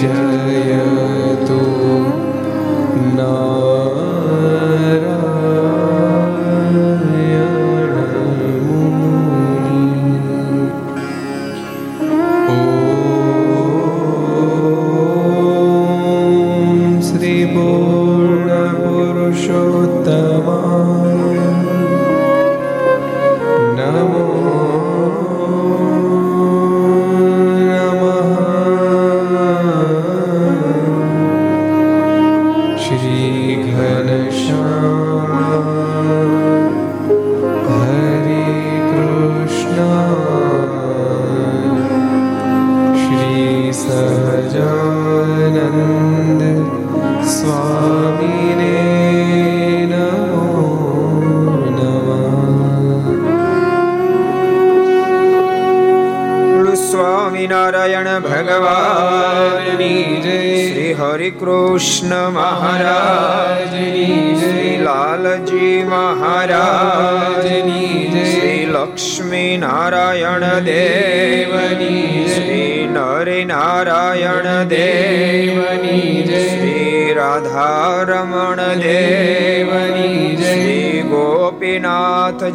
जयतु ना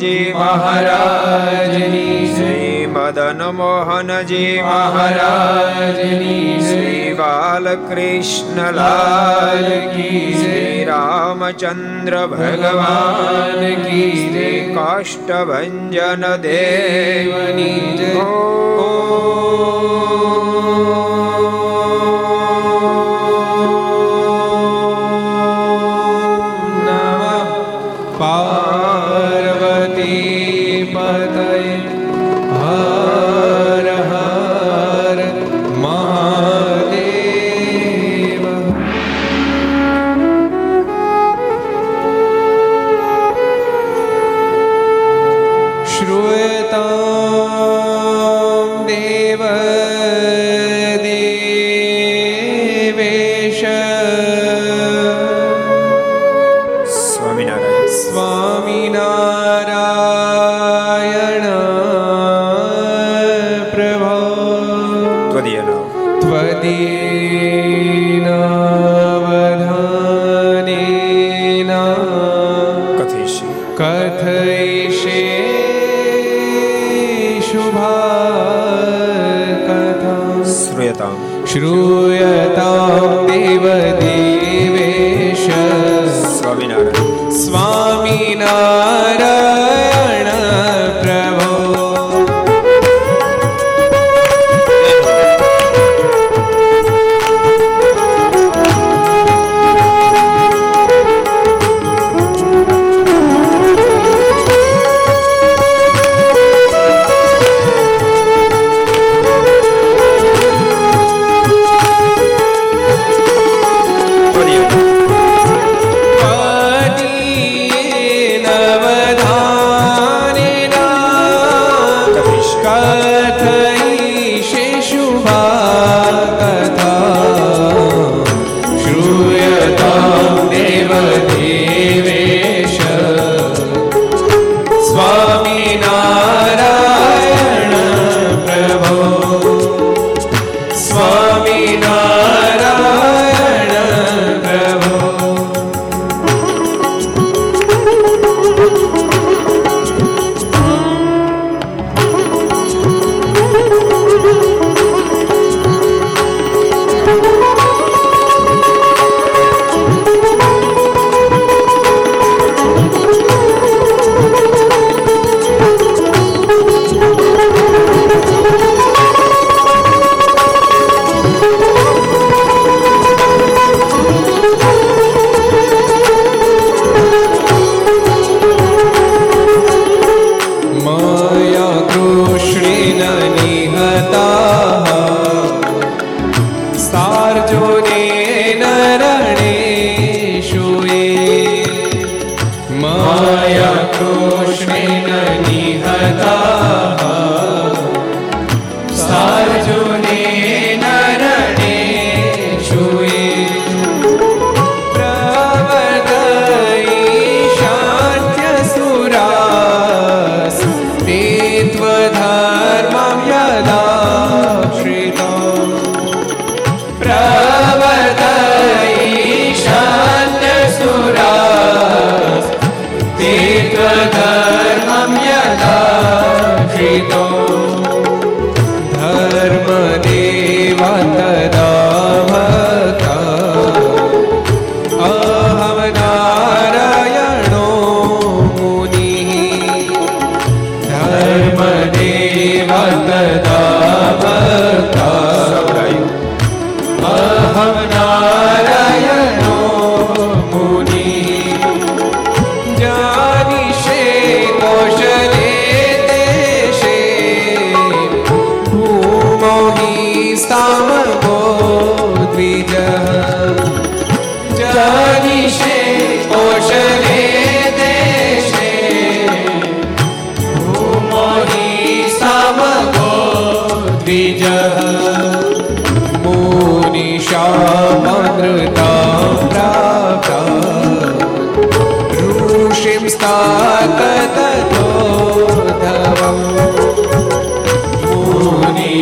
મોહનજી મહારાજની શ્રી મદન મોહનજી મહારાજની શ્રી બાલકૃષ્ણલાલ કી શ્રી રામચંદ્ર ભગવાન કી શ્રી કાષ્ટભન દેવની ઓ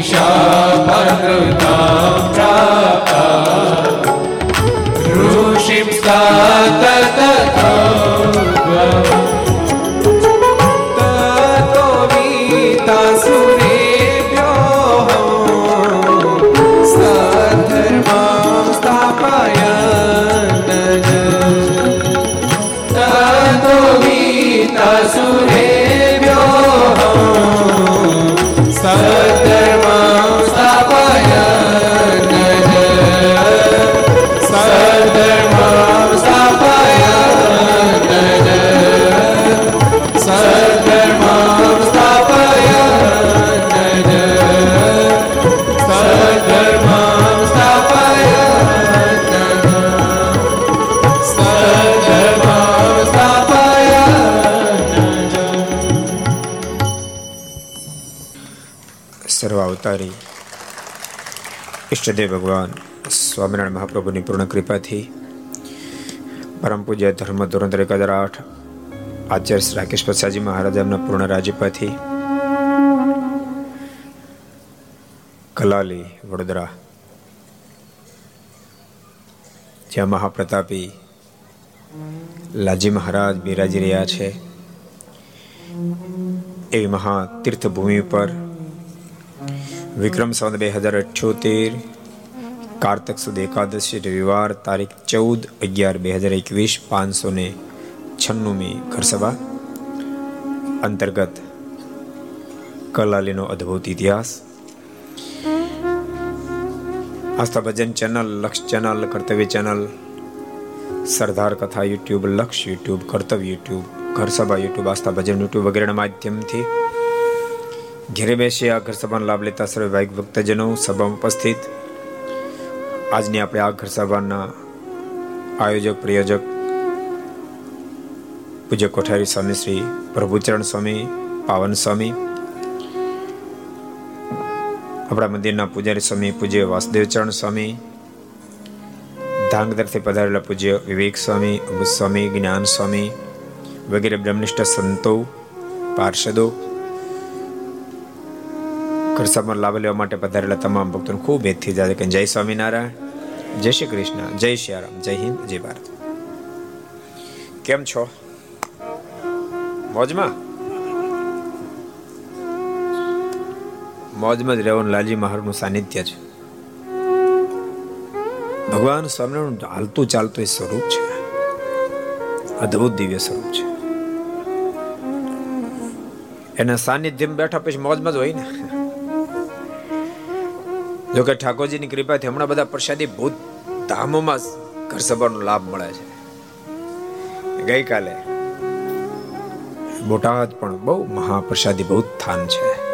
मुनिशामनृता प्राप्ता ऋषिं અવતારી. ઈષ્ટદેવ ભગવાન સ્વામિનારાયણ મહાપ્રભુની પૂર્ણ કૃપાથી પરમ પૂજ્ય ધર્મ ધોરણ એક હજાર આઠ આચાર્ય રાકેશ પ્રસાદજી મહારાજ એમના પૂર્ણ રાજ્યપાથી કલાલી વડોદરા, જ્યાં મહાપ્રતાપી લાજી મહારાજ બિરાજી રહ્યા છે, એવી મહા તીર્થભૂમિ પર વિક્રમ સંવત બે હજાર અઠ્યોતેર, કારતક સુદ એકાદશી, રવિવાર તારીખ ચૌદ અગિયાર બે હજાર એકવીસ, પાંચસો ને છન્નુમી ઘરસભા અંતર્ગત કલાલીનો અદ્ભુત ઇતિહાસ. Aastha Bhajan channel, Laksh channel, Kartavya channel, Sardar Katha YouTube, Laksh YouTube, Kartavya YouTube, Gharsabha YouTube, Aastha Bhajan YouTube વગેરેના માધ્યમથી ઘેરે બેસી આ ઘર સભાનો લાભ લેતા સર્વે ભાઈ ભક્તજનો સભામાં ઉપસ્થિત. આજની આપણે આ ઘર સભાના આયોજક, પ્રયોજક પૂજ્ય કોઠારી સ્વામી શ્રી પ્રભુચરણ સ્વામી, પાવન સ્વામી, આપણા મંદિરના પૂજારી સ્વામી, પૂજ્ય વાસુદેવચરણ સ્વામી ધાંગધરથી પધારેલા પૂજ્ય વિવેક સ્વામી, અમૃત સ્વામી, જ્ઞાન સ્વામી વગેરે બ્રહ્મનિષ્ઠ સંતો, પાર્ષદો ઘરસભામાં લાભ લેવા માટે પધારેલા તમામ ભક્તોને ખૂબ હેતથી જાય. કે જય સ્વામિનારાયણ, જય શ્રી કૃષ્ણ, જય શ્રી જય હિન્દ, જય ભારત. કેમ છો? મોજમાં? મોજમાં જ રહેવાનું લાલજી મહારાજનું સાનિધ્ય છે. ભગવાન સ્વામિનારાયણ હાલતું ચાલતું એ સ્વરૂપ છે. અદ્ભુત દિવ્ય સ્વરૂપ છે. એના સાનિધ્યમાં બેઠા પછી મોજમાં જ હોય ને. જો કે ઠાકોરજીની કૃપાથી હમણાં બધા પ્રસાદી ભૂત ધામોમાં ઘર સભાનો લાભ મળે છે. ગઈકાલે બોટાદ પણ બહુ મહાપ્રસાદી બહુ સ્થાન છે.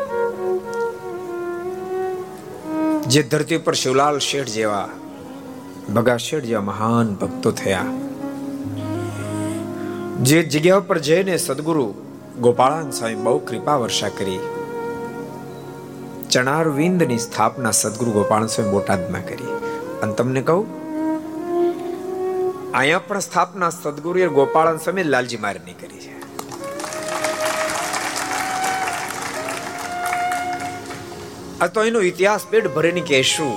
જે ધરતી પર શિવલાલ શેઠ જેવા ભગા શેઠ જેવા મહાન ભક્તો થયા. જે જગ્યા પર જઈને સદગુરુ ગોપાળાન સ્વામી બહુ કૃપા વર્ષા કરી. ચણાર વિંદની સ્થાપના સદગુરુ ગોપાલ સ્વામી બોટાદમાં કરી. અને તમને કહું, અહીંયા પણ સ્થાપના સદગુરુએ ગોપાળન સ્વામી લાલજી મારની કરી છે. આ તો એનો ઇતિહાસ પેટ ભરીને કહેશું.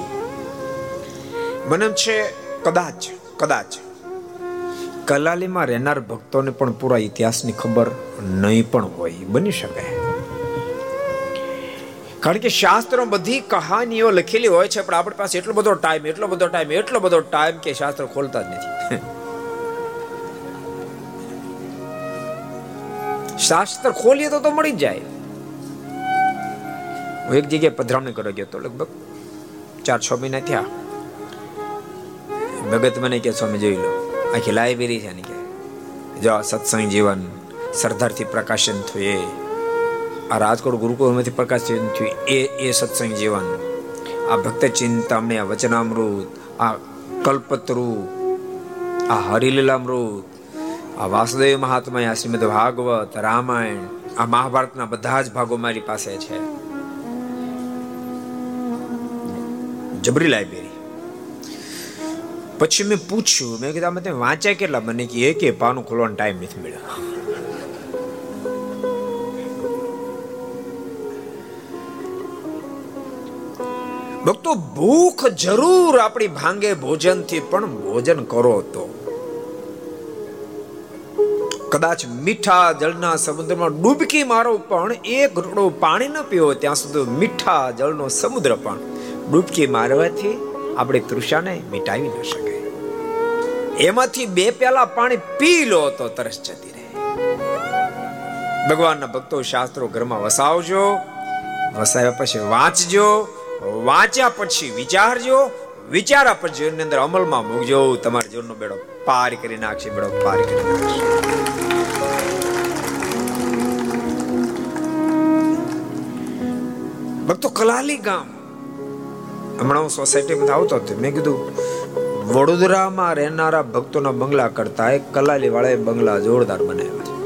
મને છે, કદાચ કદાચ. કલાલીમાં રહેનાર ભક્તોને પણ પૂરા ઇતિહાસની ખબર નહીં પણ હોય, બની શકે. કારણ કે શાસ્ત્રો બધી કહાનીઓ લખેલી હોય છે, પણ આપણી પાસે એટલો બધો ટાઈમ એટલો બધો ટાઈમ એટલો બધો ટાઈમ કે શાસ્ત્ર ખોલતા જ નથી. શાસ્ત્ર ખોલીએ તો તો મળી જ જાય. હું એક જગ્યાએ પધરામણી કરવા ગયો તો લગભગ ચાર, છ મહિના થયા. ભગત મને કે સ્વામી, જોઈ લો, આખી લાઇબ્રેરી છે ને કે, જો આ સત્સંગ જીવન સરદારથી પ્રકાશન થયું એ. આ રાજકોટ ગુરુકુળમાંથી પ્રકાશિત થયું. એ એ સત્સંગ જીવન. આ ભક્ત ચિંતામણી આ વચનામૃત, આ કલ્પતરુ આ હરિલીલામૃત, આ વાસુદેવ મહાત્મા, આ શ્રીમદ ભાગવત, રામાયણ, આ મહાભારતના બધા જ ભાગો મારી પાસે છે. જબરી લાઇબ્રેરી. પછી મેં પૂછ્યું, મેં કીધું, આમાં તમે વાંચ્યા કેટલા? મને કે એક પાનું ખોલવાનો ટાઈમ નથી મળ્યો. ભક્તો, ભૂખ જરૂર આપણી ભાંગે ભોજનથી પણ ભોજન કરો તો. કદાચ મીઠા જળના સમુદ્રમાં ડૂબકી મારો પણ એક ઘૂંટડો પાણી ન પીવો, ત્યાં સુધી મીઠા જળનો સમુદ્ર પણ ડૂબકી મારવાથી આપણી તૃષાને મિટાવી ન શકે. એમાંથી બે પ્યાલા પાણી પી લો તો તરસ જતી રહે. ભગવાનના ભક્તો શાસ્ત્રો ઘરમાં વસાવજો, વસાવ્યા પછી વાંચજો વાંચ્યા પછી વિચારજો વિચારા પછી જીવનની અંદર અમલમાં મૂકજો. તમારા જીવનનો બેડો પાર કરી નાખશે, બેડો પાર કરી નાખશે. ભક્તો, કલાલી ગામ. હમણાં હું સોસાયટીમાં આવતો હતો, મેં કીધું, વડોદરામાં રહેનારા ભક્તોના બંગલા કરતા એક કલાલી વાળા બંગલા જોરદાર બનાવ્યા છે.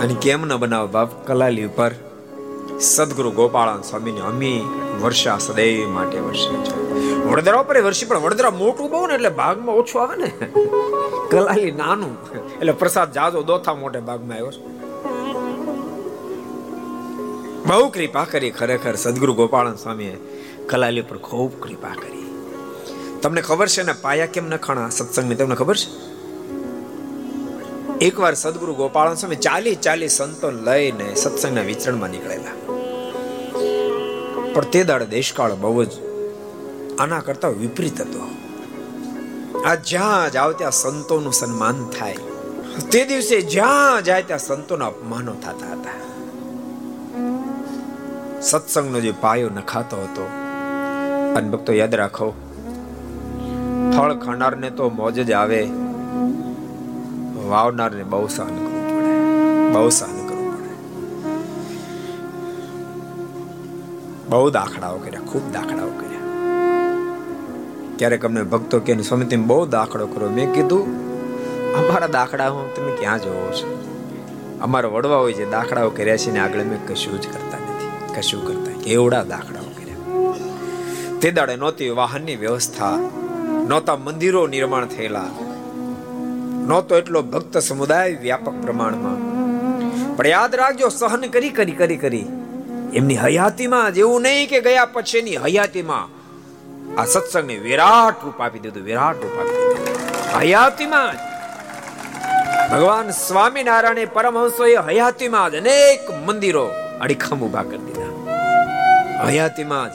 અને કેમ ન બનાવ બાપ? કલાલી ઉપર સદગુરુ ગોપાળાન સ્વામીની અમી વર્ષા સદૈવ માટે વર્ષે છે. વડોદરા ઉપર વર્ષી પણ વડોદરા મોટું બહુ ને એટલે ભાગમાં ઓછું આવે ને. કલાલી નાનું. એટલે પ્રસાદ જાજો દોથા મોટે ભાગમાં આવ્યો છે. બહુ કૃપા કરી ખરેખર સદગુરુ ગોપાળન સ્વામીએ કલાલી પર ખૂબ કૃપા કરી. તમને ખબર છે ને પાયા કેમ નખાણા સત્સંગની? તમને ખબર છે? એકવાર સદગુરુ ગોપાલ સ્વામી ચાલી ચાલી સંતો લઈને સત્સંગના વિચરણમાં નીકળેલા. પણ તે દાડે દેશકાળ બહુ જ આના કરતા વિપરીત હતો. આ જ્યાં જાવ ત્યાં સંતોનું સન્માન થાય, તે દિવસે જ્યાં જાય ત્યાં સંતોના અપમાનો થતા હતા. સત્સંગનો જે પાયો નખાતો હતો, અને ભક્તો યાદ રાખો, ફળ ખાનારને તો મોજ જ આવે, વાવનારને બહુ સહન કરવું પડે બહુ સહન બહુ દાખલાઓ કર્યા, ખૂબ દાખલાઓ કર્યા. ક્યારેક અમને ભક્તો કે સ્વામી, તમે બહુ દાખલો કરો. મેં કીધું, અમારા દાખલા હું તમે ક્યાં જોવો છો? અમારા વડવા હોય છે, દાખલાઓ કર્યા છે ને આગળ મેં કશું જ કરતા નથી, કશું કરતા કેવડા દાખલાઓ કર્યા. તે દાડે નહોતી વાહનની વ્યવસ્થા, નહોતા મંદિરો નિર્માણ થયેલા, નહોતો એટલો ભક્ત સમુદાય વ્યાપક પ્રમાણમાં. પણ યાદ રાખજો, સહન કરી કરી કરી કરી. એમની હયાતીમાં જ, એવું નહીં કે ગયા પછીની હયાતીમાં આ સત્સંગને વિરાટ રૂપ આપી દીધું, વિરાટ રૂપ આપી દીધું. હયાતીમાં ભગવાન સ્વામિનારાયણે પરમહંસોએ હયાતીમાં જ અનેક મંદિરો અડીખમ ઊભા કરી દીધા. હયાતીમાં જ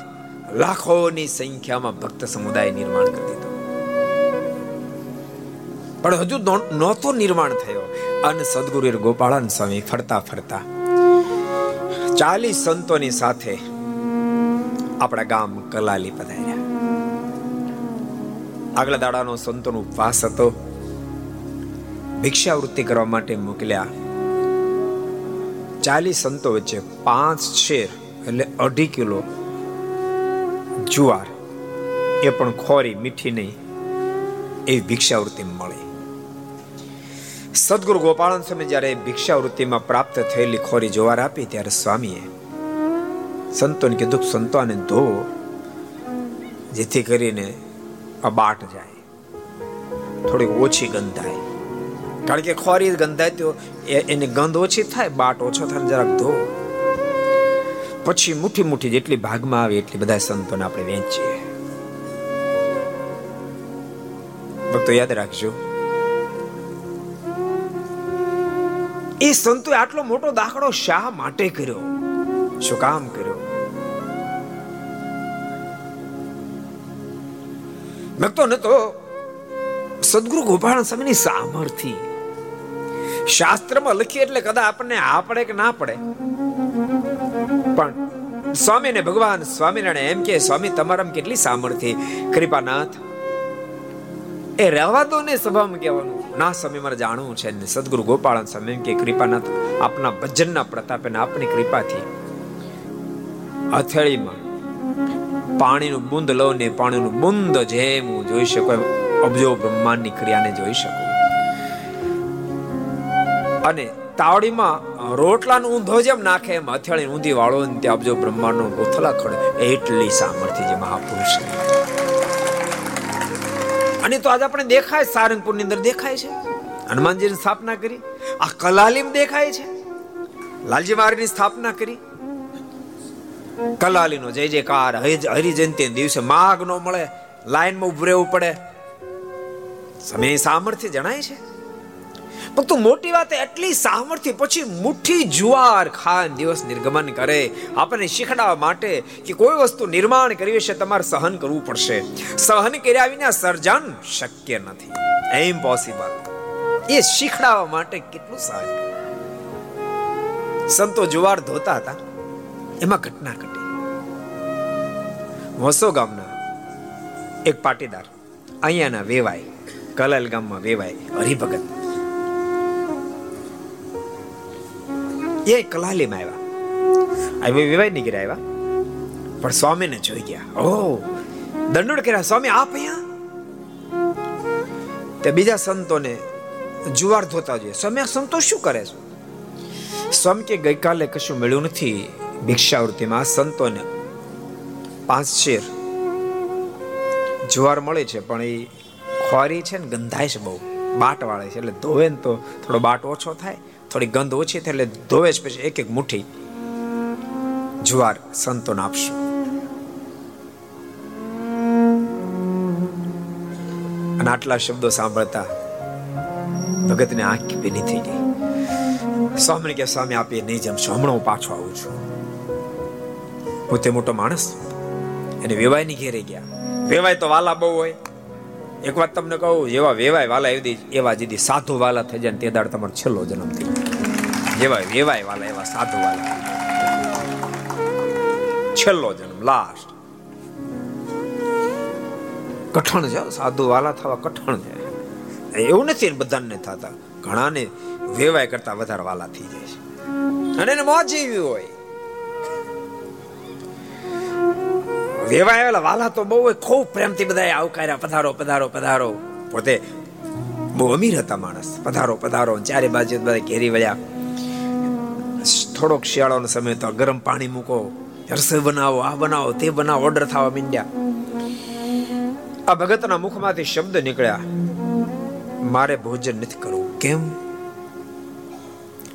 લાખોની સંખ્યામાં ભક્ત સમુદાય નિર્માણ કરી દીધો. પણ હજુ નહોતો નિર્માણ થયો. અને સદગુરુ ગોપાળન સ્વામી ફરતા ફરતા ચાલીસ સંતોની સાથે આપણા ગામ કલાલી પધાર્યા. આગલા દાડાનો સંતોનો ઉપવાસ હતો. ભિક્ષાવૃત્તિ કરવા માટે મોકલ્યા. ચાલીસ સંતો વચ્ચે પાંચ શેર એટલે અઢી કિલો જુવાર. એ પણ ખોરી મીઠી નહીં. એવી ભિક્ષાવૃત્તિ મળી. સદગુરુ ગોપાળન સ્વામી જ્યારે ભિક્ષાવૃત્તિમાં પ્રાપ્ત થયેલી ખોરી જોવાર આપી ત્યારે સ્વામીએ સંતોને કીધું સંતો આને ધોવો જેથી કરીને આ બાટ જાય. થોડીક ઓછી ગંધાય. કારણ કે ખોરી ગંધાય તો એની ગંધ ઓછી થાય, બાટ ઓછો થાય જરાક ધો. પછી મુઠ્ઠી મુઠ્ઠી જેટલી ભાગમાં આવે એટલી બધા સંતોને આપણે વેચીએ. ભક્તો, યાદ રાખજો એ સંતોએ આટલો મોટો દાખલો શા માટે કર્યો? શું કામ કર્યો? ભક્તો ન તો સદગુરુ ગોપાલ સ્વામીની સામર્થિ શાસ્ત્રમાં લખીએ એટલે કદાચ આપણને આ પડે કે ના પડે. પણ સ્વામી ને ભગવાન સ્વામિનારાયણ એમ કે, સ્વામી, તમારામાં કેટલી સામર્થ્ય કૃપાનાથ એ રહેવા દો ને સભામાં કહેવાનું. ના સમય મારે જાણવું છે ને સદગુરુ ગોપાલ સમય એમ કે કૃપાનાથ આપના ભજનના પ્રતાપે ને આપની કૃપાથી હથેળીમાં પાણીનું બુંદ લો ને પાણીનું બુંદ જેમ હું જોઈ શકું અબજો બ્રહ્માંડની ક્રિયાને જોઈ શકું. અને તાવડીમાં રોટલાનો ઊંધો જેમ નાખે એમ હથિયાળી ઊંધી વાળો ને ત્યાં અબજો બ્રહ્માંડનો ગોથલા ખડે એટલી સામર્થ્ય જે મહાપુરુષ અને તો આજે આપણે દેખાય, સારંગપુરની અંદર દેખાય છે. હનુમાનજીની સ્થાપના કરી. આ કલાલીમ દેખાય છે. લાલજી મહારાજની સ્થાપના કરી. કલાલીનો જય જયકાર હરિજયંતિ દિવસે માગ નો મળે, લાઈનમાં ઉભું રહેવું પડે. સમય સામર્થ્ય જણાય છે. પણ મોટી વાત એટલી સામર્થ્ય પછી મુઠ્ઠી જુવાર ખાન દિવસ નિર્ગમન કરે. આપણને શીખડાવવા માટે કે કોઈ વસ્તુ નિર્માણ કરવી છે તમારે સહન કરવું પડશે. સહન કર્યા વિના સર્જન શક્ય નથી. ઇમ્પોસિબલ એ શીખડાવવા માટે કેટલું સહન સંતો જુવાર ધોતા હતા. એમાં ઘટના ઘટી. વસો ગામના એક પાટીદાર અહીંયાના વેવાય, કલલ ગામમાં વેવાય હરિભગત. એ કલાલીમાં આવ્યા. આવી નહીં કર્યા આવ્યા. પણ સ્વામીને જોઈ ગયા. ઓ દંડોડ કર્યા. સ્વામી, આપ અહીંયા? તે બીજા સંતોને જુવાર ધોતા જોઈએ. સ્વામી, આ સંતો શું કરે છે? સ્વામી કે ગઈકાલે કશું મળ્યું નથી. ભિક્ષાવૃત્તિમાં સંતોને પાંચ શેર જુવાર મળે છે, પણ એ ખોરી છે ને ગંધાય છે બહુ. બાટ વાળે છે. એટલે ધોવે ને તો થોડો બાટ ઓછો થાય. થોડી ગંધ ઓછી થાય એટલે ધોવે જ પછી એક એક મુઠ્ઠી જુવાર સંતોને આપશું. અને આટલા શબ્દો સાંભળતા ભગતને આંખ ભીની થઈ ગઈ. સ્વામી કે સ્વામી આપીએ નહીં જમશો. હમણાં હું પાછો આવું છું. પોતે મોટો માણસ, એને વેવાયની ઘેરે ગયા. વેવાય તો વાલા બહુ હોય. એક વાત તમને કહું, એવા વેવાય વાલા એવી એવા જીદી સાધુ વાલા થઈ જાય તે દાડ તમારો છેલ્લો જન્મ થઈ જેવા વેવાય વાલા, એવા સાધુ વાલા. છેલ્લો જન્મ લાસ્ટ કઠણ છે, સાધુ વાલા થવા કઠણ છે. એવું નથી બધાને થતા. ઘણાને વેવાય કરતા વધારે વાલા થઈ જાય છે. અને એને મોજ એવી હોય. વેવાય આવેલા વાલા તો બહુ ખૂબ પ્રેમથી બધા આવકાર્યા પધારો પધારો પધારો. પોતે બહુ અમીર હતા માણસ. પધારો પધારો ચારે બાજુ બધા ઘેરી વળ્યા. થોડોક શિયાળાનો સમય તો ગરમ પાણી મૂકો, રસોઈ બનાવો, આ બનાવો, તે બનાવો ઓર્ડર થવા મીંડ્યા. આ ભગતના મુખમાંથી શબ્દ નીકળ્યા, મારે ભોજન નથી કરવું. કેમ?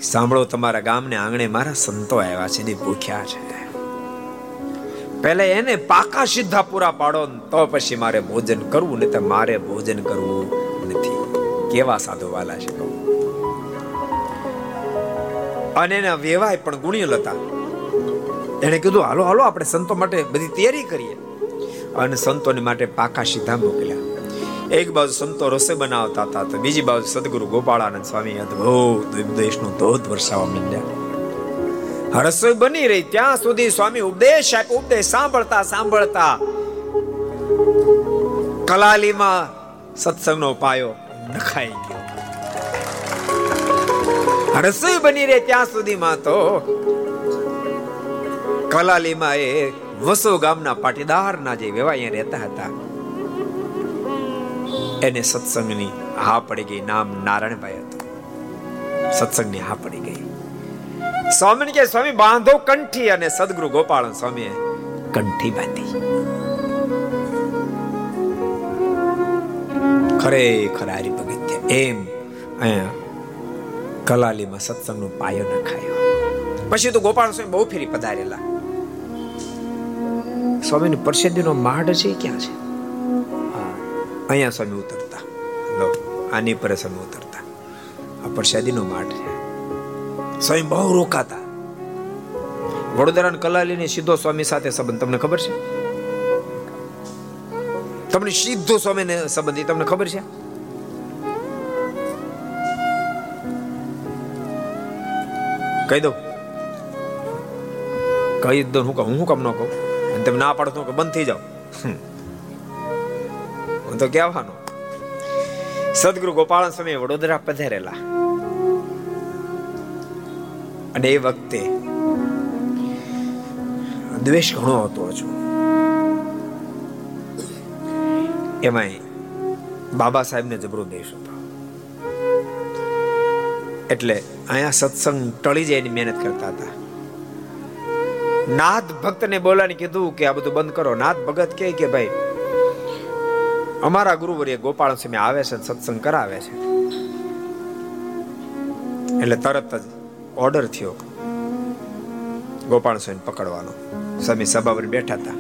સાંભળો, તમારા ગામને આંગણે મારા સંતો આવ્યા છે ને ભૂખ્યા છે. પહેલા એને પાકા સીધા પૂરા પાડો તો પછી મારે ભોજન કરવું ને તો મારે ભોજન કરવું નથી. કેવા સાધુ વાલા છે અને એના વેવાય પણ ગુણિયલ હતા એને કીધું, હાલો હાલો, આપણે સંતો માટે બધી તૈયારી કરીએ. અને સંતોને માટે પાકા સીધા મોકલ્યા એક બાજુ સંતો રસોઈ બનાવતા હતા તો બીજી બાજુ સદગુરુ ગોપાળાનંદ સ્વામી અદભુત ઉપદેશનો ધોધ વરસાવવા માંડ્યા. રસોઈ બની રહી. ત્યાં સુધી સ્વામી ઉપદેશ આપ્યો, ઉપદેશ સાંભળતા સાંભળતા કલાલીમાં સત્સંગનો પાયો નખાઈ ગયો. રસોઈ બની રહી ત્યાં સુધીમાં તો કલાલીમાં એ વસો ગામના પાટીદારના જે વેવાયા રહેતા હતા, એને સત્સંગની હા પડી ગઈ, નામ નારાયણભાઈ હતું. સત્સંગની હા પડી ગઈ. સ્વામી કે, સ્વામી, બાંધો કંઠી. અને સદગુરુ ગોપાલ સ્વામીએ કંઠી બાંધી. ખરેખર હારી ભગત એમ અહીંયા કલાલીમાં સત્સંગનો પાયો નખાયો. પછી તો ગોપાલ સ્વામી બહુ ફેરી પધારેલા. સ્વામીની પરસેદીનો માઢ છે ક્યાં છે? અહીંયા સ્વામી ઉતરતા. લો, આની પર સ્વામી ઉતરતા. આ પરસાદીનો માઠ છે. સ્વામી બહુ રોકાતા. વડોદરા કલાલીને સીધો સ્વામી સાથે સંબંધ. તમને ખબર છે? તમને સીધો સ્વામીને સંબંધ. તમને ખબર છે? કહી દઉં? કહી દઉં, હું કહું, હું કામ ન કહું? અને તમે ના પાડો તો કે બંધ થઈ જાઓ. હું તો કહેવાનો. સદગુરુ ગોપાલ સ્વામી વડોદરા પધારેલા. અને એ વખતે દ્વેષ ઘણો હતો હજુ. એમાંય બાબા સાહેબને જબરો દેશ હતો. એટલે અહીંયા સત્સંગ ટળી જાય એની મહેનત કરતા હતા. નાથ ભક્તને બોલાને કીધું કે આ બધું બંધ કરો. નાથ ભગત કહે કે ભાઈ, અમારા ગુરુવર્ય ગોપાલ સિંહ આવે છે સત્સંગ કરાવે છે. એટલે તરત જ ઓર્ડર થયો ગોપાલ સ્વામી પકડવાનો. સ્વામી સભા પર બેઠા હતા.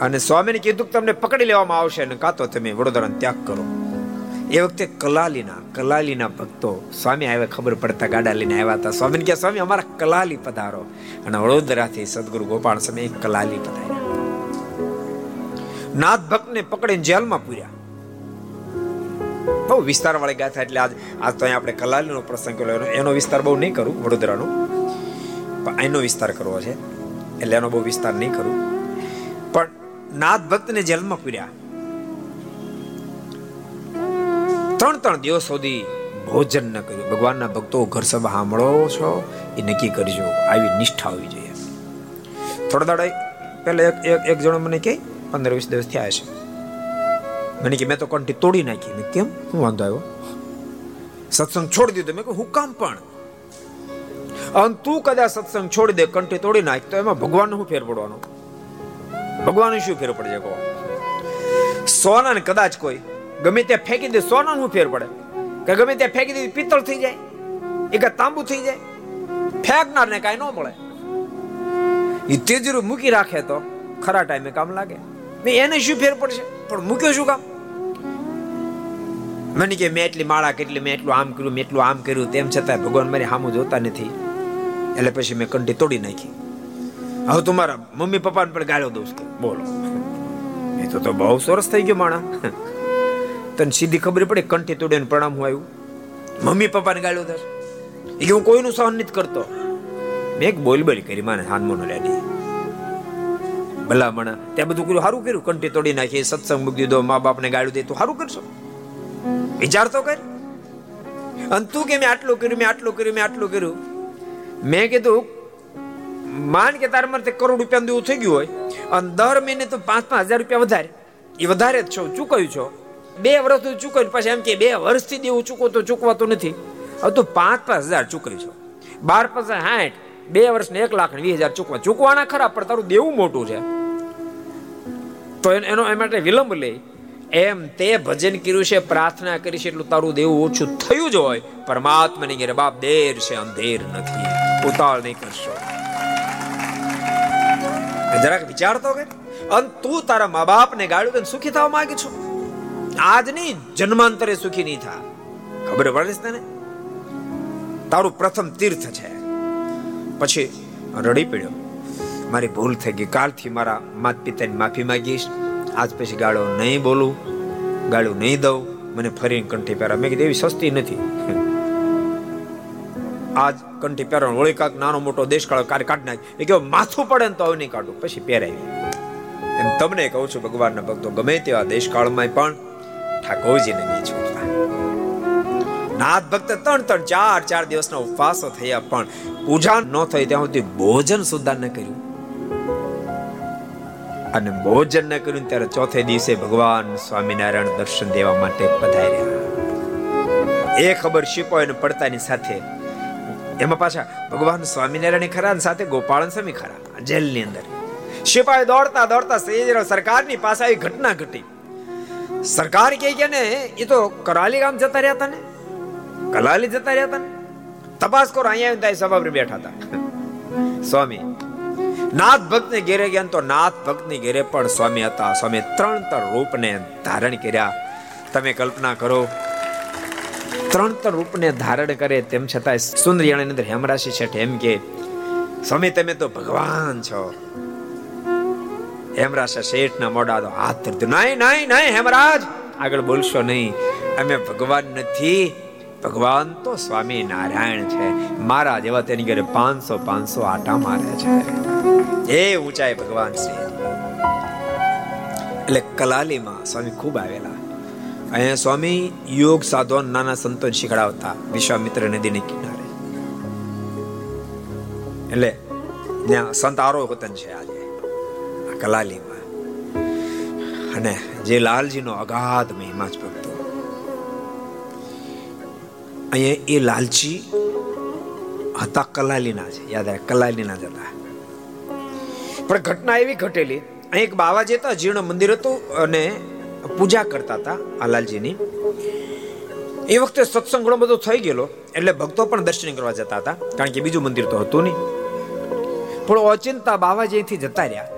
અને સ્વામીને કીધું કે તમને પકડી લેવામાં આવશે અને કાં તો તમે વડોદરાનો ત્યાગ કરો. એ વખતે કલાલીના કલાલીના ભક્તો, સ્વામી આવ્યા ખબર પડતા ગાડા લઈને આવ્યા હતા. સ્વામીને કે સ્વામી, અમારા કલાલી પધારો. અને વડોદરાથી સદગુરુ ગોપાલ સ્વામી કલાલી પધાર્યા. નાથ ભક્તને પકડીને જેલમાં પૂર્યા. બહુ વિસ્તાર વાળી ગાથા એટલે આજ આજ તો આપણે કલાલીનો પ્રસંગ કર્યો. એનો વિસ્તાર બહુ નહીં કરું, વડોદરાનો. પણ એનો વિસ્તાર કરવો છે, એટલે એનો બહુ વિસ્તાર નહીં કરું. પણ નાથ ભક્તને જેલમાં પૂર્યા. ત્રણ ત્રણ દિવસ સુધી ભોજન ન કર્યું. ભગવાનના ભક્તો ઘર સભા સાંભળો છો, એ નક્કી કરજો. આવી નિષ્ઠા હોવી જોઈએ. થોડા દાડા પહેલા એક એક એક જણો મને કહે, પંદર વીસ દિવસ થયા છે. મને કે મેં તો કંઠી તોડી નાખી. મેં કેમ? હું વાંધો આવ્યો? સત્સંગ છોડી દીધો. મેં કહ્યું, હું કામ પણ? અને તું કદાચ સત્સંગ છોડી દે, કંઠી તોડી નાખ, તો એમાં ભગવાન શું ફેર પડવાનો? ભગવાન શું ફેર પડે કહો? સોનાને કદાચ કોઈ ગમે ત્યાં ફેંકી દે સોનાનું ફેર પડે. કે ગમે ત્યાં ફેંકી દે પિત્તળ થઈ જાય, એ કે તાંબુ થઈ જાય, ફેંકનારને કાંઈ ન મળે. એ તેજરું મૂકી રાખે તો ખરા ટાઈમે કામ લાગે. એને શું ફેર પડશે? પણ મૂક્યો શું કામ? મને કે મેં એટલી માળા કેટલી, મેં એટલું આમ કર્યું, મેં એટલું આમ કર્યું, તેમ છતાં ભગવાન મારી સામું જોતા નથી. એટલે પછી મેં કંઠી તોડી નાખી. હવે તમારા મમ્મી પપ્પાને પણ ગાળો દઉં બોલો. એ તો તો બહુ સરસ થઈ ગયો માણા. તને સીધી ખબર પડે? કંઠી તોડીને પ્રણામ હું આવ્યું. મમ્મી પપ્પાને ગાળ્યો દર એ હું કોઈનું સહન નથી કરતો. મેં એક બોલ કરી માને હાનમોનો લેડી ભલામણા, ત્યાં બધું કર્યું સારું કર્યું. કંઠી તોડી નાખી, સત્સંગ મૂકી દીધો, મા બાપને ગાળું દે, તું સારું કરશો? વિચાર તો કર. અને તું કે મેં આટલું કર્યું, મેં આટલું કર્યું, મેં આટલું કર્યું. મેં કીધું, માન કે તારા મારે કરોડ રૂપિયા દેવું થઈ ગયું હોય, અને દર મહિને તો પાંચ પાંચ હજાર રૂપિયા વધારે. એ વધારે જ છો, ચૂકવ્યું છો? બે વર્ષ તું ચૂકવ્યું પછી એમ કે બે વર્ષથી દેવું ચૂકવો તો ચૂકવાતું નથી. હવે તું પાંચ પાંચ હજાર ચૂકવી છો. બાર પાંચ સાઠ, બે વર્ષને એક લાખ વીસ હજાર ચૂકવા. ચૂકવાના ખરા, પણ તારું દેવું મોટું છે. તો એનો એ માટે વિલંબ લે. એમ તે ભજન કર્યું છે, પ્રાર્થના કરી છે, એટલું તારું દેવું ઓછું થયું જ હોય. પરમાત્માની ઘેર બાપ દેર છે અંધેર નથી. ઉતાળ નહીં કરશો. જરાક વિચારતો કે, અને તું તારા મા બાપને ગાળ્યું તો સુખી થવા માંગે છો? આજ નહીં જન્માંતરે સુખી નહીં થા. ખબર પડે છે તને? તારું પ્રથમ તીર્થ છે. પછી રડી પડ્યો. મારી ભૂલ થઈ ગઈ. કાલથી મારા માતા પિતાની માફી માંગીશ. આજ પછી ગાળો નહીં બોલું, ગાળું નહીં દઉં. મને ફરીને કંઠી પહેરા મેં કીધું, એવી સસ્તી નથી. આજ કંઠી પહેરવાનો હોળી કાંક નાનો મોટો દેશકાળો કાર કાઢ નાખ. એ કહો માથું પડે ને તો હવે નહીં કાઢું. પછી પહેરાવી. એમ તમને કહું છું, ભગવાનના ભક્તો, ગમે તેવા દેશકાળમાં પણ ઠાકોરજીને નહીં છોડતા નાથ ભક્ત ત્રણ ત્રણ ચાર ચાર દિવસના ઉપવાસો થયા, પણ પૂજા ન થઈ ત્યાં સુધી ભોજન સુદ્ધા ન કર્યું. અને ભોજન ન કર્યું ત્યારે ચોથે દિવસે ભગવાન સ્વામિનારાયણ દર્શન દેવા માટે પધાર્યા. એ ખબર શીપોય પડતાની સાથે એમાં પાછા ભગવાન સ્વામિનારાયણ ખરા સાથે ગોપાળન સ્વામી ખરા, જેલની અંદર. સિપાહી દોડતા દોડતા સરકારની પાસે આવી ઘટના ઘટી. સરકાર કે કે ને એ તો કરાલી ગામ જતા રહ્યા હતા ને. કલાલી જતા રહ્યા હતા ને. તપાસ કરો, અહીંયા આવીને સભા પર બેઠા હતા સ્વામી, નાથ ભક્ત ને ઘેરે ગયા તો નાથ ભક્તની ઘેરે પણ સ્વામી હતા. સ્વામી ત્રણ ત્રણ રૂપને ધારણ કર્યા. તમે કલ્પના કરો, ત્રણ ત્રણ રૂપને ધારણ કરે તેમ છતાં સુંદરિયાણી અંદર હેમરાશી છે એમ કે, સ્વામી, તમે તો ભગવાન છો. હેમરાશા શેઠના મોડા તો હાથ ધરતો નહીં નહીં નહીં, હેમરાજ! આગળ બોલશો નહીં. અમે ભગવાન નથી. ભગવાન તો સ્વામી નારાયણ છે. મારા જેવા તેની ઘરે પાંચસો પાંચસો આટા મારે છે. એ ઊંચાઈ ભગવાન શ્રી એટલે કલાલીમાં સ્વામી ખૂબ આવેલા. અહીંયા સ્વામી યોગ સાધો નાના સંતો શીખડાવતા વિશ્વામિત્ર નદીને કિનારે. એટલે ત્યાં સંત આરોહતન છે આજે. કલાલીમાં. અને જે લાલજીનો અગાધ મહિમા જ ભક્તો. અહીંયા એ લાલચી હતા કલાલીના છે યાદ રહે કલાલીના જ હતા. પણ ઘટના એવી ઘટેલી, અહીં એક બાવાજી હતા જીર્ણ મંદિર હતું અને પૂજા કરતા હતા આ લાલજીની. એ વખતે સત્સંગ ઘણો બધો થઈ ગયેલો, એટલે ભક્તો પણ દર્શન કરવા જતા હતા, કારણ કે બીજું મંદિર તો હતું નહીં. પણ ઓચિંતા બાવાજી અહીંથી જતા રહ્યા.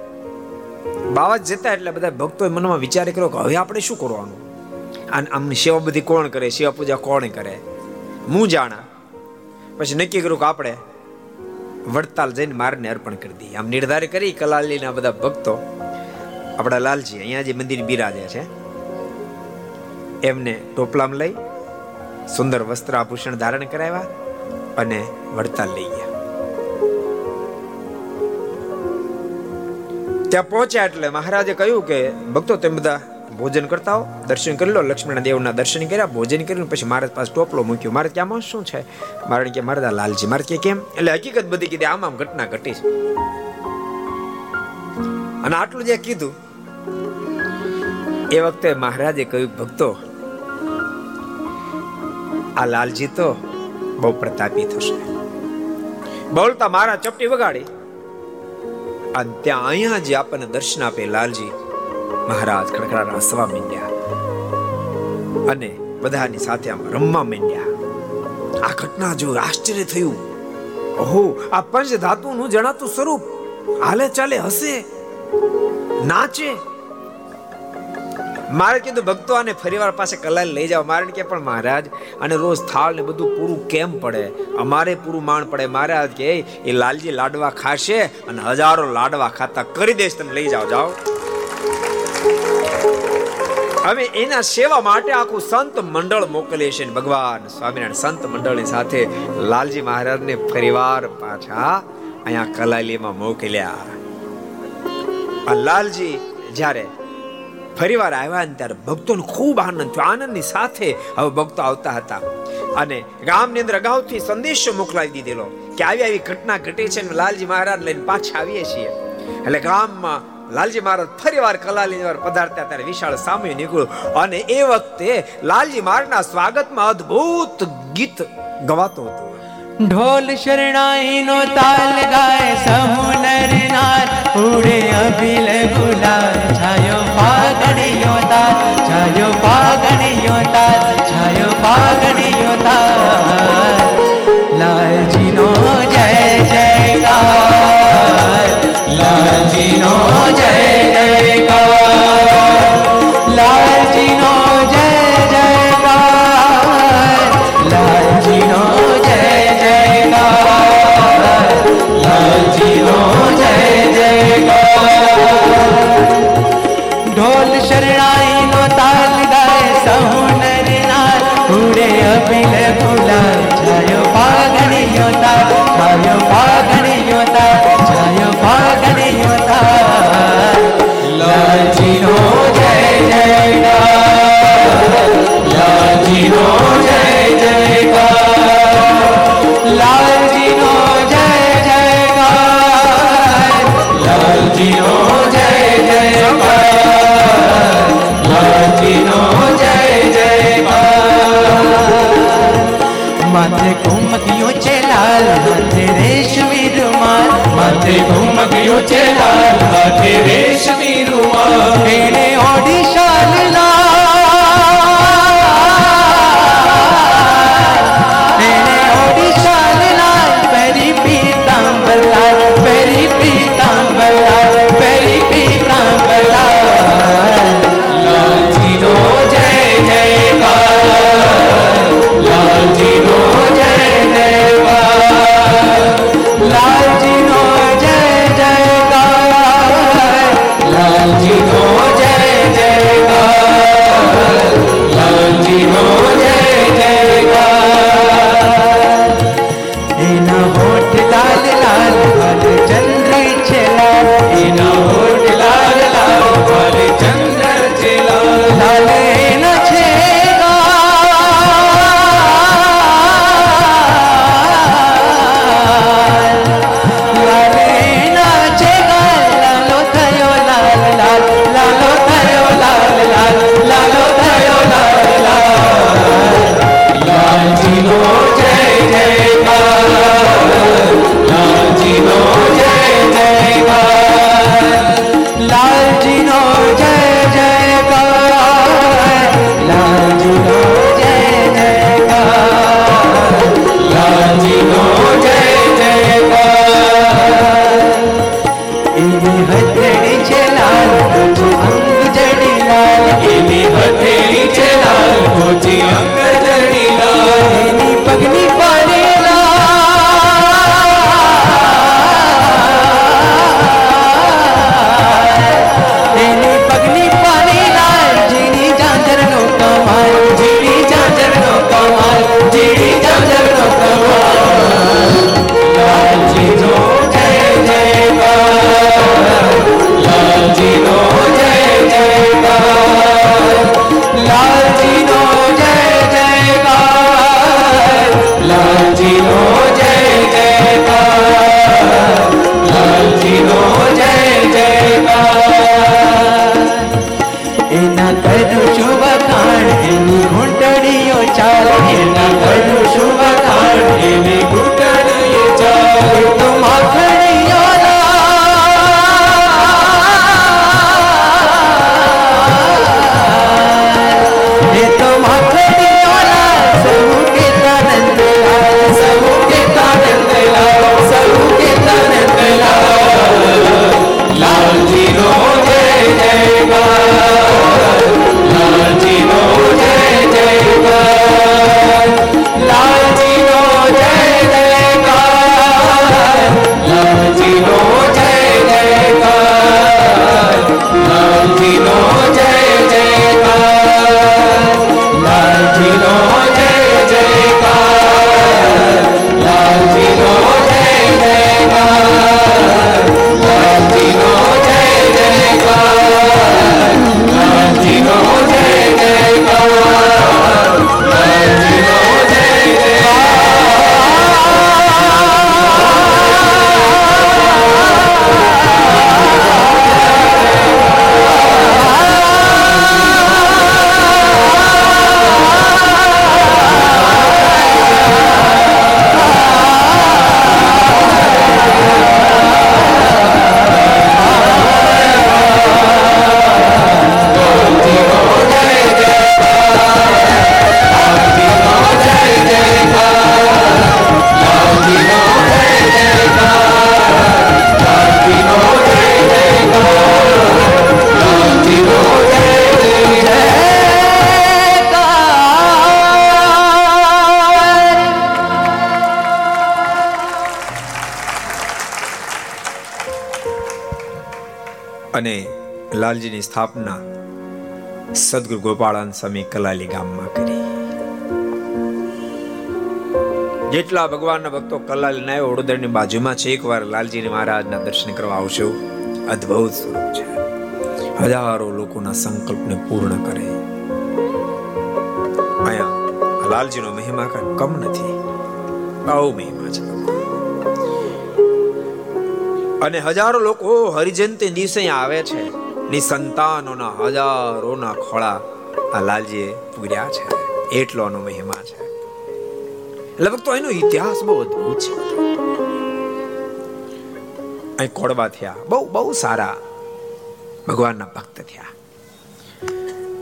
બાવાજી જતા એટલે બધા ભક્તોએ મનમાં વિચાર કર્યો કે હવે આપણે શું કરવાનું? આમની સેવા બધી કોણ કરે? સેવા પૂજા કોણ કરે? હું જાણા? પછી નક્કી કર્યું કે આપણે વડતાલ જઈને મારને અર્પણ કરી દઈએ. આમ નિર્ધાર કરી કલાલીના બધા ભક્તો આપણા લાલજી અહીંયા જે મંદિર બિરાજે છે, એમને ટોપલામ લઈ સુંદર વસ્ત્ર આભૂષણ ધારણ કરાવ્યા અને વડતાલ લઈ ગયા. ત્યાં પહોંચ્યા એટલે મહારાજે કહ્યું કે, ભક્તો, તેમ બધા ભોજન કરતા હો, દર્શન કરી લો. લક્ષ્મણ દેવના દર્શન કર્યા, ભોજન કર્યું, પછી મહારાજ પાસે ટોપલો મૂક્યો. મારે ક્યાંમાં શું છે? મારે કે મારે લાલજી, મારે કે કેમ? એટલે હકીકત બધી કીધી, આમ આમ ઘટના ઘટી છે. અને આટલું જે કીધું, એ વખતે મહારાજે કહ્યું, ભક્તો, આ લાલજી તો બહુ પ્રતાપી થશે. બોલતા મારા ચપટી વગાડી અને ત્યાં અહીંયા જે આપણને દર્શન આપે લાલજી. મહારાજ ખડખડા હસવા માંડ્યા. અને બધાની સાથે આમ રમવા માંડ્યા. આ ઘટના જો આશ્ચર્ય થયું, ઓહો, આ પંચ ધાતુનું જણાતું સ્વરૂપ હાલે ચાલે હસે નાચે? મારે કીધું, ભક્તો, આને ફરીવાર પાસે કલાલ લઈ જાઓ. મારે કે પણ મહારાજ અને રોજ થાળ ને બધું પૂરું કેમ પડે? અમારે પૂરું માણ પડે. મહારાજ કે, એ લાલજી લાડવા ખાશે અને હજારો લાડવા ખાતા કરી દેશ તમે લઈ જાઓ જાઓ. હવે એના સેવા માટે આખું સંત મંડળ મોકલે છે ભગવાન સ્વામિનારાયણ સંત મંડળની સાથે લાલજી મહારાજને ફરીવાર પાછા અહીંયા કલાલીમાં મોકલ્યા. લાલજી, જ્યારે ફરીવાર આવ્યા ને ત્યારે ભક્તોને ખૂબ આનંદ થયો. આનંદની સાથે હવે ભક્તો આવતા હતા. અને ગામની અંદર અગાઉથી સંદેશો મોકલાવી દીધેલો કે આવી આવી ઘટના ઘટે છે ને લાલજી મહારાજ લઈને પાછા આવીએ છીએ. એટલે ગામમાં લાલજી મહારાજ ફરીવાર કલાલી વાર પધારતા ત્યારે વિશાળ સામે નીકળ્યું. અને એ વખતે લાલજી મહારાજના સ્વાગતમાં અદ્ભુત ગીત ગવાતો હતો. ઢોલ શરણાઈ નો તાલ ગાય સમુનર નાર. ઉડે અભિલ ગુલાલ, છાયો પાગણીયો તાર છાયો પાગણીયો તાર છાયો પાગણીયો તાર લાલજી નો જય જયકાર લાલજી નો જય જયકાર. લાલજી લાલજીની સ્થાપના સદગુરુ ગોપાળાન સ્વામી કલાલી ગામમાં કરી. જેટલા ભગવાનના ભક્તો કલાલી ના વડોદરાની બાજુમાં છે, એકવાર લાલજી મહારાજના દર્શન કરવા આવશો અદ્ભુત સ્વરૂપ છે. હજારો લોકોના સંકલ્પને પૂર્ણ કરે. અહીંયા લાલજીનો મહિમા કમ નથી. બહુ મહિમા છે. અને હજારો લોકો હરિજયંતી દિવસે આવે છે. ની સંતાનોના હજારોના ખોળા આ લાલજીએ પૂર્યા છે. એટલો એનો મહિમા છે. લગભગ તો એનો ઇતિહાસ બહુ અદ્ભુત છે. અહીં કોડવા થયા. બહુ બહુ સારા ભગવાનના ભક્ત થયા.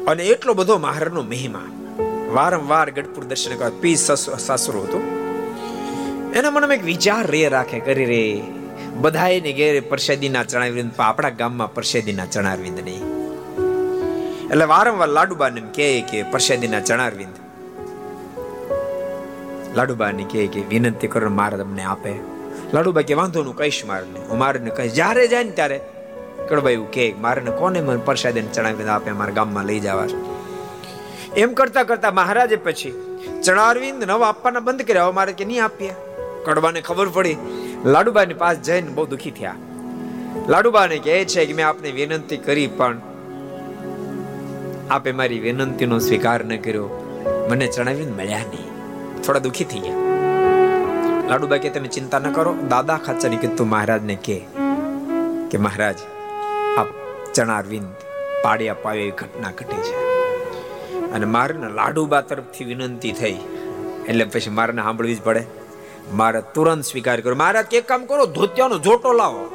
અને એટલો બધો મહારાજનો મહિમા. વારંવાર ગઢપુર દર્શન કરવા પી સસરો હતો. એના મનમાં એક વિચાર રે રાખે, કરી રે. બધાને ઘેરે પ્રસાદીના પણ આપણા ગામમાં પરસેદીના ચણારવિંદ નહીં. એટલે વારંવાર લાડુબાને કહે કે પ્રસાદીના ચણારવિંદ લાડુબાને કહે કે વિનંતી કરો મારે તમને આપે. લાડુબા કે વાંધો નું કહીશ મારને. હું મારને કહીશ. જ્યારે જાય ને ત્યારે કડબાઈ કે મારને કોને મને પ્રસાદીને ચણાવિંદ આપે, મારા ગામમાં લઈ જવા. એમ કરતા કરતા મહારાજે પછી ચણારવિંદ નવ આપવાના બંધ કર્યા. મારે કે નહીં આપીએ? કડબાને ખબર પડી. લાડુબાની પાસે જઈને બહુ દુખી થયા. લાડુબાને કહે છે કે મેં આપને વિનંતી કરી, પણ આપે મારી વિનંતીનો સ્વીકાર ન કર્યો. મને ચણાવીને મળ્યા નહીં. થોડા દુઃખી થઈ ગયા. લાડુબા કે, તમે ચિંતા ન કરો. દાદા ખાચરની કીધું મહારાજને કે કે મહારાજ, આપ ચણારવિંદ પાડ્યા પાવે એવી ઘટના ઘટી છે. અને મારે લાડુબા તરફથી વિનંતી થઈ. એટલે પછી મારે સાંભળવી જ પડે. મારે તુરંત સ્વીકાર કર્યો મહારાજ કે, એક કામ કરો, ધોતિયાનો જોટો લાવો.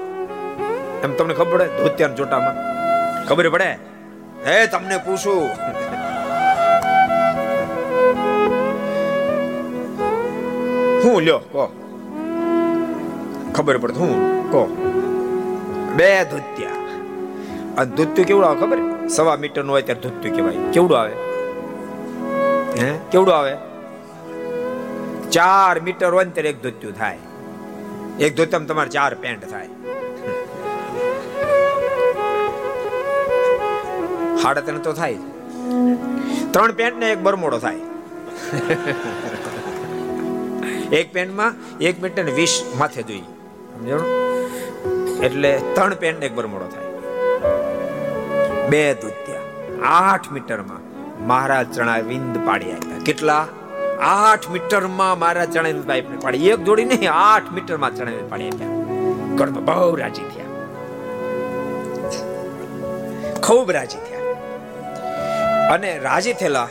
એમ તમને ખબર પડે, ધોતિયાના જોટામાં? ખબર પડે? હે, તમને પૂછું. હું લ્યો કો ખબર પડે હું કો બે ધોતિયા. અને ધોત્યું કેવડું આવે ખબર? સવા મીટરનું હોય ત્યારે ધોત્યું કહેવાય. કેવડું આવે? હે? કેવડું આવે? ચાર મીટર ત્યારે એક ધોત્યું થાય. એક ધોત્યામાં તમારે ચાર પેન્ટ થાય. સાડા તો થાય ત્રણ પેન્ટ ને એક બરમોડો થાય. એક પેન્ટમાં એક મીટર ને વીસ માથે જોઈએ. એટલે ત્રણ પેન્ટ એક બરમોડો થાય. બે ધોત્યા. આઠ મીટરમાં મહારાજ ચણા વિંદ પાડી આપ્યા. કેટલા? આઠ મીટરમાં મારા ચણા પાઇપ પાડી એક જોડી નહીં, આઠ મીટરમાં ચણા પાડી આપ્યા કર્મ બહુ રાજી થયા. ખૂબ રાજી થયા. અને રાજી થયેલા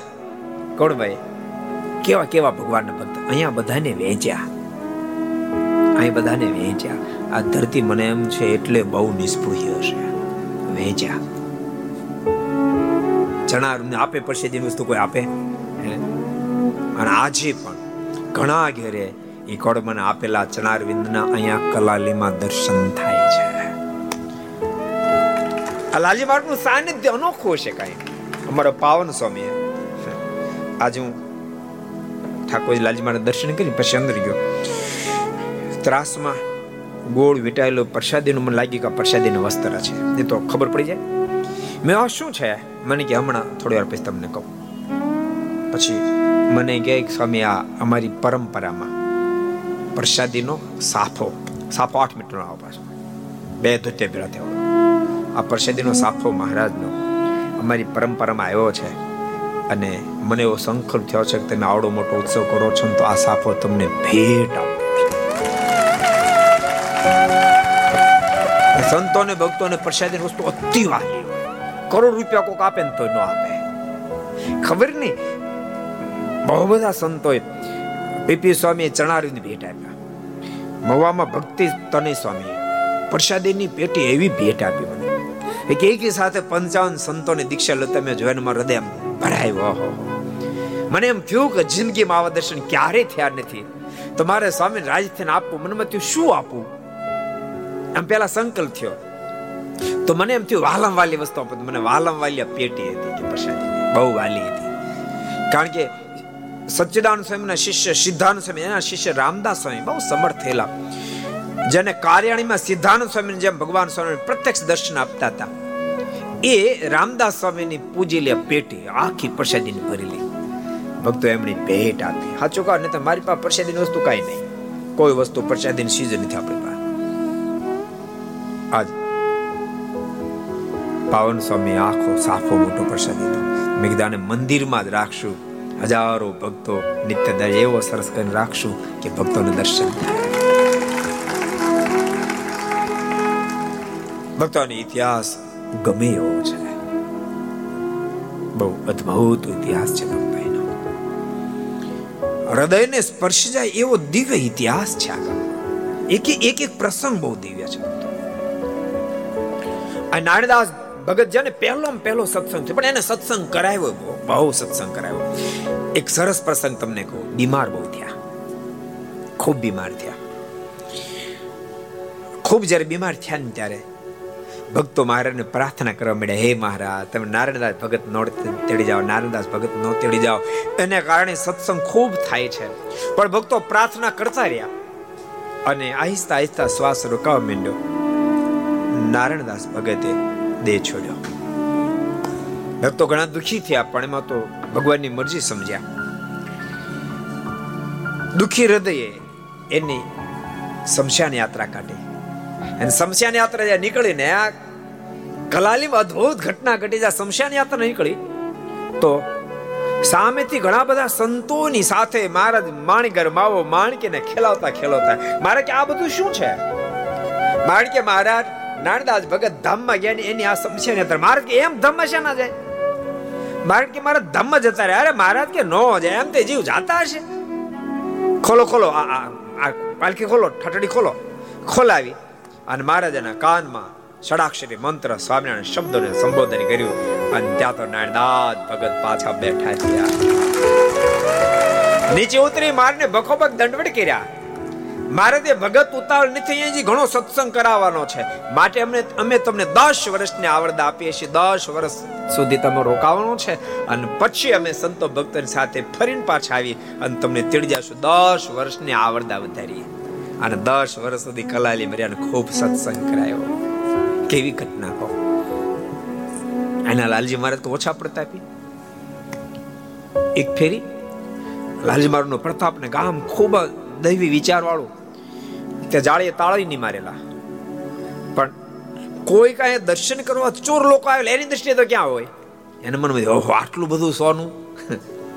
કોણભાઈ કેવા કેવા ભગવાનના ભક્ત અહીંયા બધાને વેચ્યા. અહીં બધાને વેચ્યા. આ ધરતી મને એમ છે એટલે બહુ નિષ્પૃહ્ય હશે. વેચ્યા. ચણા આપે પરસેદીની વસ્તુ કોઈ આપે? અને આજે પણ ઘણા ઘેરે એ કોડમને આપેલા ચણારવિંદના અહીંયા કલાલીમાં દર્શન થાય છે. આ લાલજી મહારાજનું સાનિધ્ય અનોખું છે કાંઈ. અમારા પાવન સ્વામી આજે હું ઠાકોર લાલજી મારા દર્શન કરી પછી અંદર ગયો. ત્રાસમાં ગોળ વીટાયેલો પ્રસાદીનું મને લાગ્યું કે પ્રસાદીનું વસ્ત્ર છે. એ તો ખબર પડી જાય. મેં આ શું છે? મને કે હમણાં થોડી વાર પછી તમને કહું. પછી મને કહે સ્વામી, આ અમારી પરંપરામાં પ્રસાદીનો સાફો સાફો આઠ મીટરનો આવો પાછો. બે ધોત્યા ભેળા થયો આ પ્રસાદીનો સાફો મહારાજનો અમારી પરંપરામાં આવ્યો છે અને મને એવો સંકલ્પ થયો છે કે તમે આવડો મોટો ઉત્સવ કરો છો તો આ સાફો તમને ભેટ આપો સંતોને, ભક્તોને પ્રસાદીની વસ્તુ અતિ વાલી કરોડ રૂપિયા કોક આપે ને તો ન આપે. ખબર નહીં બહુ બધા સંતોએ પીપી સ્વામીએ ચણારીની ભેટ આપ્યા. મવામાં ભક્તિ તને સ્વામી પ્રસાદીની પેટી એવી ભેટ આપી મને એક એકી સાથે પંચાવન સંતોની દીક્ષા લેતા મેં જોઈને મારા હૃદય ભરાય ઓહો મને એમ થયું કે જિંદગીમાં આવા દર્શન ક્યારે થયા નથી. તો મારે સ્વામી રાજસ્થાન આપવું. મનમાં થયું, શું આપવું? આમ પેલા સંકલ્પ થયો. તો મને એમ થયું વાલમ વાલી વસ્તુ આપો. મને વાલમ વાલી પેટી હતી કે પ્રસાદી બહુ વાલી હતી. કારણ કે સચ્ચિદાનંદ સ્વામીના શિષ્ય સિદ્ધાનંદ સ્વામી એના શિષ્ય રામદાસ સ્વામી બહુ સમર્થ થયેલા. જેને કાર્યાણીમાં સિદ્ધાનંદ સ્વામી જેમ ભગવાન સ્વામી પ્રત્યક્ષ દર્શન આપતા હતા. એ રામદાસ સ્વામીની પૂજી લે પેટી આખી પ્રસાદીની ભરેલી. ભક્તો એમની ભેટ આપી. સાચું કહો ને મારી પાસે પ્રસાદીની વસ્તુ કાંઈ નહીં. કોઈ વસ્તુ પ્રસાદીની સીઝન નથી આપણી પાસે. આજ પાવન સ્વામી આખો સાફો મોટો પ્રસાદ દીધો મેં કીધા મંદિરમાં જ રાખશું. હજારો ભક્તો નિત્ય દર એવો સરસ કરીને રાખશું કે ભક્તોને દર્શન ભક્તોનો ઇતિહાસ ગમે એવો છે. બહુ અદ્ભુત ઇતિહાસ છે ભક્તોનો. હૃદયને સ્પર્શ જાય એવો દિવ્ય ઇતિહાસ છે આગળ. એક એક પ્રસંગ બહુ દિવ્ય છે આ નારદાસ ભગત જાને પહેલો પહેલો સત્સંગ છે પણ એને સત્સંગ કરાવ્યો બહુ સત્સંગ કરાવ્યો. એક સરસ પ્રસંગ તમને કહું, બીમાર બહુ થયા. ખૂબ બીમાર થયા. ખૂબ જ્યારે બીમાર થયા ને ત્યારે ભક્તો મહારાજને પ્રાર્થના કરવા મળ્યા હે મહારાજ, તમે નારાયણદાસ ભગત નો તેડી જાઓ નારાયણદાસ ભગત નો તેડી જાઓ. એને કારણે સત્સંગ ખૂબ થાય છે. પણ ભક્તો પ્રાર્થના કરતા રહ્યા અને આહિસ્તા આહિસ્તા શ્વાસ રોકાવા માંડ્યો. નારાયણદાસ ભગતે દેહ છોડ્યો. ભક્તો ઘણા દુખી થયા, પણ એમાં તો ભગવાનની મરજી સમજ્યા. દુખી હૃદયે એની શમશાન યાત્રા કાઢી. અને શમશાન યાત્રા જ્યાં નીકળીને આ કલાલીમાં અદ્ભુત ઘટના ઘટી, જ્યાં શમશાન યાત્રા નીકળી, તો સામેથી ઘણા બધા સંતોની સાથે મહારાજ માણગર માવો માણકીને ખેલાવતા ખેલાવતા મારે કે આ બધું શું છે? માણકે મહારાજ નારદાસ ભગત ધામમાં ગયા એની આ સમસ્યા ને મહારાજ કે એમ ધમ છે? ના જાય મહારાજ કે મારા ધમ્મ જતા રહે અરે મહારાજ કે નો જાય એમ તે જીવ જાતા હશે. ખોલો ખોલો, આ આ પાલખી ખોલો ઠટડી ખોલો. ખોલાવી. અને મહારાજાના કાનમાં ષડાક્ષરી મંત્ર સ્વામિનારાયણ શબ્દોને સંબોધન કર્યું. અને ત્યાં તો નારાયણદાસ ભગત પાછા બેઠા થયા. નીચે ઉતરી મારને બખોબક દંડવડ કર્યા. મારે તે ભગત ઉતાવળ નથી હજી ઘણો સત્સંગ કરાવવાનો છે. માટે અમને અમે તમને દસ વર્ષની આવરદા આપીએ છીએ. દસ વર્ષ સુધી તમે રોકાવાનું છે અને પછી અમે સંતો ભક્તની સાથે ફરીને પાછા આવી અને તમને તેડી જશું દસ વર્ષની આવરદા વધારીએ. અને દસ વર્ષ સુધી કલાલી મર્યાને ખૂબ સત્સંગ કરાયો. કેવી ઘટના કહો. એના લાલજી મહારાજ તો ઓછા પ્રતાપી એક ફેરી. લાલજી મહારાજ નો પ્રતાપ ને ગામ ખૂબ દૈવી વિચાર ત્યાં જાળીએ તાળી નહીં મારેલા. પણ કોઈ કાંઈ દર્શન કરવા ચોર લોકો આવેલા એની દ્રષ્ટિએ તો ક્યાં હોય? એને મનમાં ઓહો, આટલું બધું સોનું?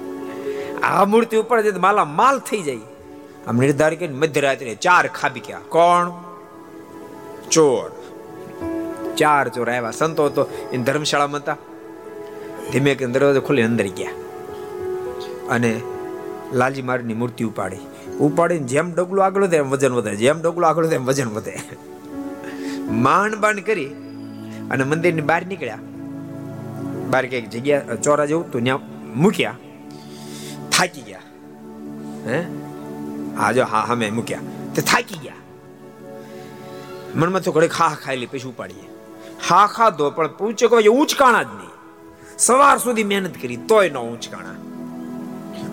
આ મૂર્તિ ઉપર જે માલા માલ થઈ જાય, આમ નિર્ધાર કરીને મધ્યરાત્રે ચાર ખાબી ગયા. કોણ? ચોર. ચાર ચોર આવ્યા. સંતો તો એ ધર્મશાળામાં હતા. ધીમે કે દરવાજો ખોલી અંદર ગયા. અને લાલજી મારની મૂર્તિ ઉપાડી. ઉપાડીને જેમ ડગલું આગળ વધે એમ વજન વધે. જેમ ડગલું આગળ વધે એમ વજન વધે. માંડ બાંડ કરી અને મંદિરની બહાર નીકળ્યા. બહાર કંઈક જગ્યા ચોરા જેવું તો ત્યાં મૂક્યા. થાકી ગયા. હે? હા, જો, હા હા, મેં મૂક્યા. તે થાકી ગયા. મનમાં તો ઘડી ખા ખાઈ પછી ઉપાડીએ. હા ખાધો પણ પૂછે કોઈ ઊંચકાણા જ નહીં. સવાર સુધી મહેનત કરી, તોય ન ઊંચકાણા.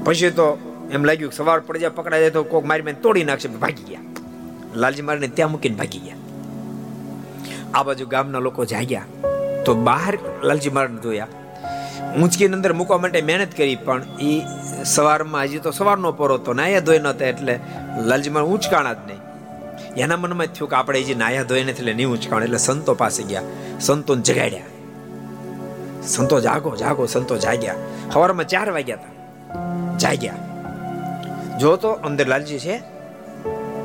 પછી તો એમ લાગ્યું સવાર પડી જાય, પકડાઈ તો કોક મારી મેં તોડી નાખશે, ભાગી ગયા. લાલજી મારીને ત્યાં મૂકીને ભાગી ગયા. આ બાજુ ગામના લોકો જાગ્યા. તો બહાર લાલજી મારને જોયા. ઊંચકીની અંદર મૂકવા માટે મહેનત કરી, પણ એ સવારમાં, હજી તો સવારનો પોરો તો નાયા ધોઈ નહોતા એટલે લાલજી માર ઊંચકાણા જ નહીં. એના મનમાં થયું કે આપણે હજી નાયા ધોઈ નથી એટલે નહીં ઊંચકાણ, એટલે સંતો પાસે ગયા. સંતોને જગાડ્યા. સંતો જાગો જાગો, સંતો જાગ્યા. સવારમાં ચાર વાગ્યા હતા. જાગ્યા. જો તો અંદર લાલજી છે?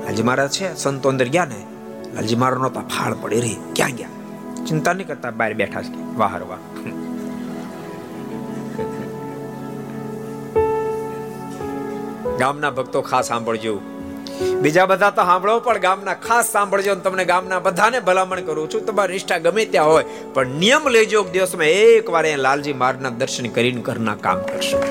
લાલજી મહારાજ છે? સંતો અંદર ગયા ને, લાલજી મહારાજ નહોતા ફાળ પડી રહી. ક્યાં ગયા? ચિંતા નહીં કરતા, બહાર બેઠા છે. વાહર વાહ ગામના ભક્તો ખાસ સાંભળજો. બીજા બધા તો સાંભળો, પણ ગામના ખાસ સાંભળજો તમને ગામના બધાને ભલામણ કરું છું. તમારી નિષ્ઠા ગમે ત્યાં હોય, પણ નિયમ લેજો દિવસમાં એકવાર એ લાલજી મારના દર્શન કરીને ઘરના કામ કરશો.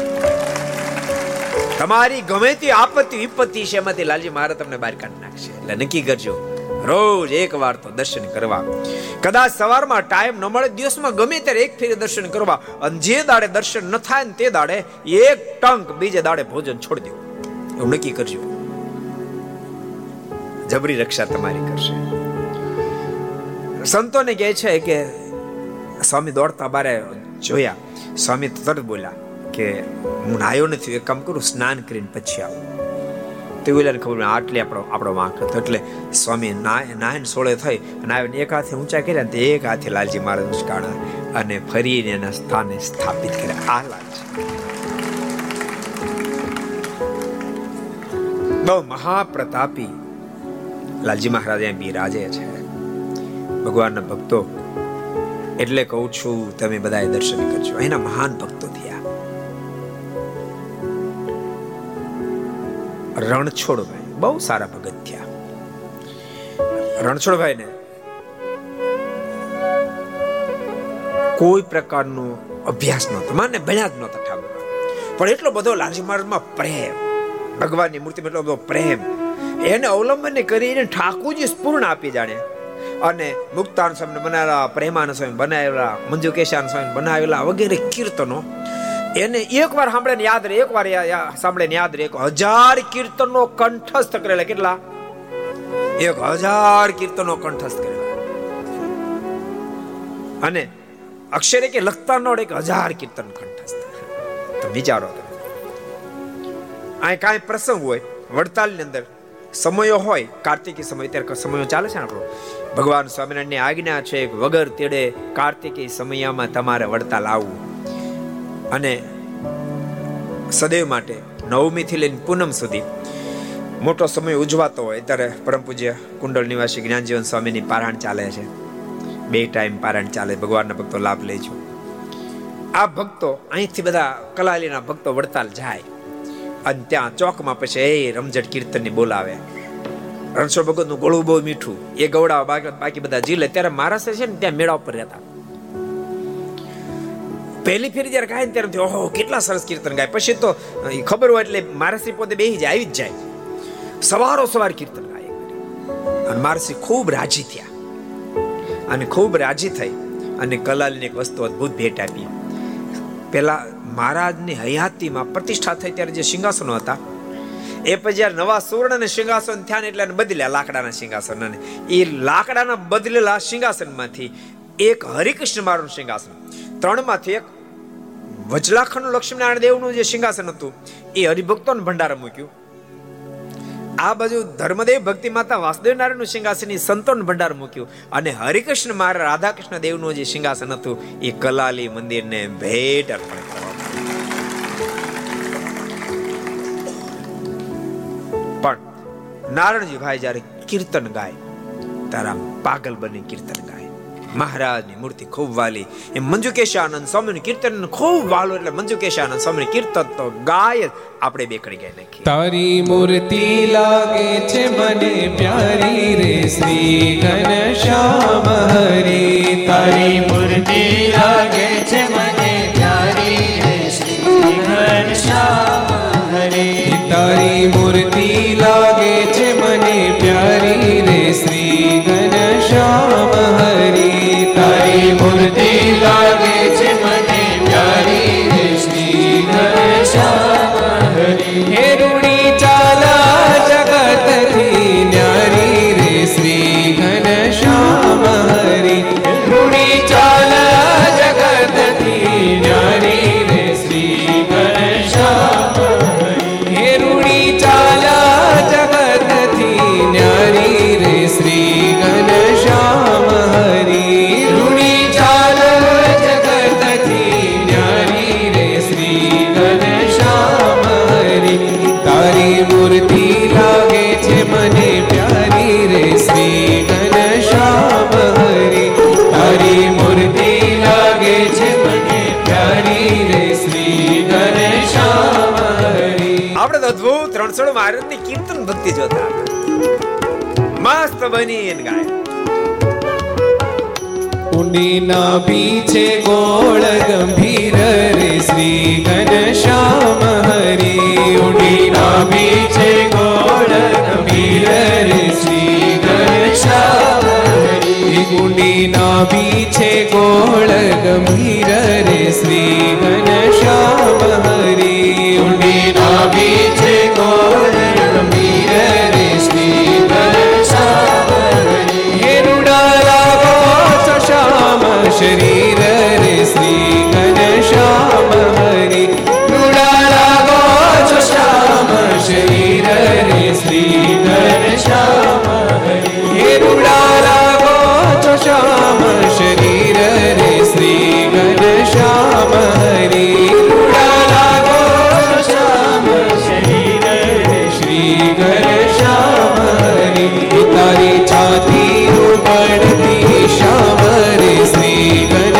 તમારી ગમે તે આપત્તિ વિપત્તિ છે એમાંથી લાલજી મહારાજ તમને બહાર કાઢી નાખશે. એટલે નક્કી કરજો, રોજ એક વાર તો દર્શન કરવા. કદાચ સવારમાં ટાઈમ ન મળે, દિવસમાં ગમે ત્યારે એક ફેરી દર્શન કરવા. અને જે દાડે દર્શન ન થાય ને તે દાડે એક ટંક બીજે દાડે ભોજન છોડી દેવું. એવું નક્કી કરજો. જબરી રક્ષા તમારી કરશે. સંતોને કહે છે કે, સ્વામી દોડતા બારે જોયા. સ્વામી તરત બોલ્યા કે હું નાયો નથી, એક કામ કરું, સ્નાન કરીને પછી આવું. તે ખબર આટલે આપણો આપણો વાંક હતો. એટલે સ્વામી નાયન સોળે થઈ અને આવીને એક હાથે ઊંચા કર્યા તે એક હાથે લાલજી મહારાજ ઉચકાણા અને ફરીને એના સ્થાને સ્થાપિત કર્યા. આ લાલજી બહુ મહાપ્રતાપી લાલજી મહારાજ એમ બિરાજે છે. ભગવાનના ભક્તો, એટલે કહું છું, તમે બધાએ દર્શન કરજો. એના મહાન ભક્તો થયા. રણછોડભાઈ. બહુ સારા ભગત થયા. રણછોડભાઈ ને કોઈ પ્રકારનો અભ્યાસ નહોતો. માને ભણ્યા જ નહોતા ઠાકોર. પણ એટલો બધો લાલજી મહારાજમાં પ્રેમ, ભગવાનની મૂર્તિમાં એટલો બધો પ્રેમ, એને અવલંબન કરીને ઠાકોરજી સ્પૂર્ણ આપી જાણે. અને મુક્તાન સ્વામી બનાવેલા પ્રેમાન સ્વામી બનાવેલા મંજુ કેશાન સ્વામી બનાવેલા વગેરે કીર્તનો એને એકવાર સાંભળે યાદ રહે, એકવાર સાંભળે યાદ રહે. હજાર કીર્તનો કંઠસ્થ કરેલા. કેટલા? એક હજાર કીર્તનો કંઠસ્થ કરેલા. અને અક્ષરે કે લખતા નો એક હજાર કીર્તન કંઠસ્થ. તો વિચારો તમે. આ કાંઈ પ્રસંગ હોય, વડતાલની અંદર સમયો હોય, કાર્તિકી સમય ત્યારે સમયો ચાલે છે આપણો? ભગવાન સ્વામિનારાયણની આજ્ઞા છે વગર તેડે કાર્તિકી સમયમાં તમારે વડતાલ આવવું. અને સદૈવ માટે નવમીથી લઈને પૂનમ સુધી મોટો સમય ઉજવાતો હોય, ત્યારે પરમ પૂજ્ય કુંડળ નિવાસી જ્ઞાનજીવન સ્વામીની પારાયણ ચાલે છે. બે ટાઈમ પારાયણ ચાલે, ભગવાનના ભક્તો લાભ લેજો આ ભક્તો, અહીંથી બધા કલાલીના ભક્તો વડતાલ જાય અને ત્યાં ચોકમાં પછી એ રમઝટ કીર્તનની બોલાવે. રણછોડ ભગતનું ગોળું બહુ મીઠું, એ ગવડાવ બાકી બધા જી લે. ત્યારે મહારાષ્ટ્ર છે ને, ત્યાં મેળા ઉપર રહેતા. પહેલી ફેરી જ્યારે ગાય ત્યારે ઓહો, કેટલા સરસ કીર્તન ગાય. પછી તો ખબર હોય એટલે મારસિંહ પોતે બેહી જાય, આવી જ જાય. સવારો સવાર કીર્તન ગાય. અને મારસિંહ ખૂબ રાજી થયા. અને ખૂબ રાજી થઈ અને કલાલની એક વસ્તુ અદ્ભુત ભેટ આપી. પેલા મહારાજની હયાતીમાં પ્રતિષ્ઠા થઈ ત્યારે જે સિંહાસનો હતા, એ પછી જ્યારે નવા સુવર્ણ અને સિંહાસન થયા ને એટલે બદલ્યા લાકડાના સિંહાસન. અને એ લાકડાના બદલેલા સિંહાસનમાંથી એક હરિકૃષ્ણ મારું સિંહાસન. ત્રણમાંથી એક વજલાખંડ લક્ષ્મીનારાયણ દેવનું જે સિંહાસન હતું, એ હરિભક્તોને ભંડારા મૂક્યું. આ બાજુ ધર્મદેવ ભક્તિ માતા વાસુદેવ નારાયણનું સિંહાસન સંતોન ભંડાર મૂક્યું. અને હરિકૃષ્ણ મારા રાધાકૃષ્ણ દેવનું જે સિંહાસન હતું, એ કલાલી મંદિરને ભેટ અર્પણ પણ નારાયણજી ભાઈ જ્યારે કીર્તન ગાય, તારા પાગલ બની કીર્તન ગાય. મહારાજની મૂર્તિ ખૂબ વાલી. એ મંજુકેશાનંદ સ્વામીનું કીર્તન ખૂબ વાલો એટલે મંજુકેશાનંદ સ્વામીનું કીર્તન તો ગાય આપણે બે કરી ગયા નાખી તારી મૂર્તિ લાગે છે મને પ્યારી રે શ્રી ઘનશ્યામ હરી. તારી મૂર્તિ લાગે છે મને પ્યારી રે શ્રી ઘનશ્યામ હરી. તારી મૂર્તિ લાગે રણછોડ મહારાજની કીર્તન ભક્તિ જોતા મસ્ત બની એને ગાય. ના પીછે ગોળ ગંભીર રે શ્રી ઘનશ્યામ હરી. ના પીછે ગોળ ગંભીર રે શ્રી ઘનશ્યામ હરી. ના પીછે ગોળ ગંભીર રે શ્રી ઘનશ્યામ હરી. शरीर रे श्री घनश्याम हरि मृडाला गोच श्याम शरीर रे श्री घनश्याम हरि हे मृडाला તારી છાતી પડતી શાવર સ્નેહ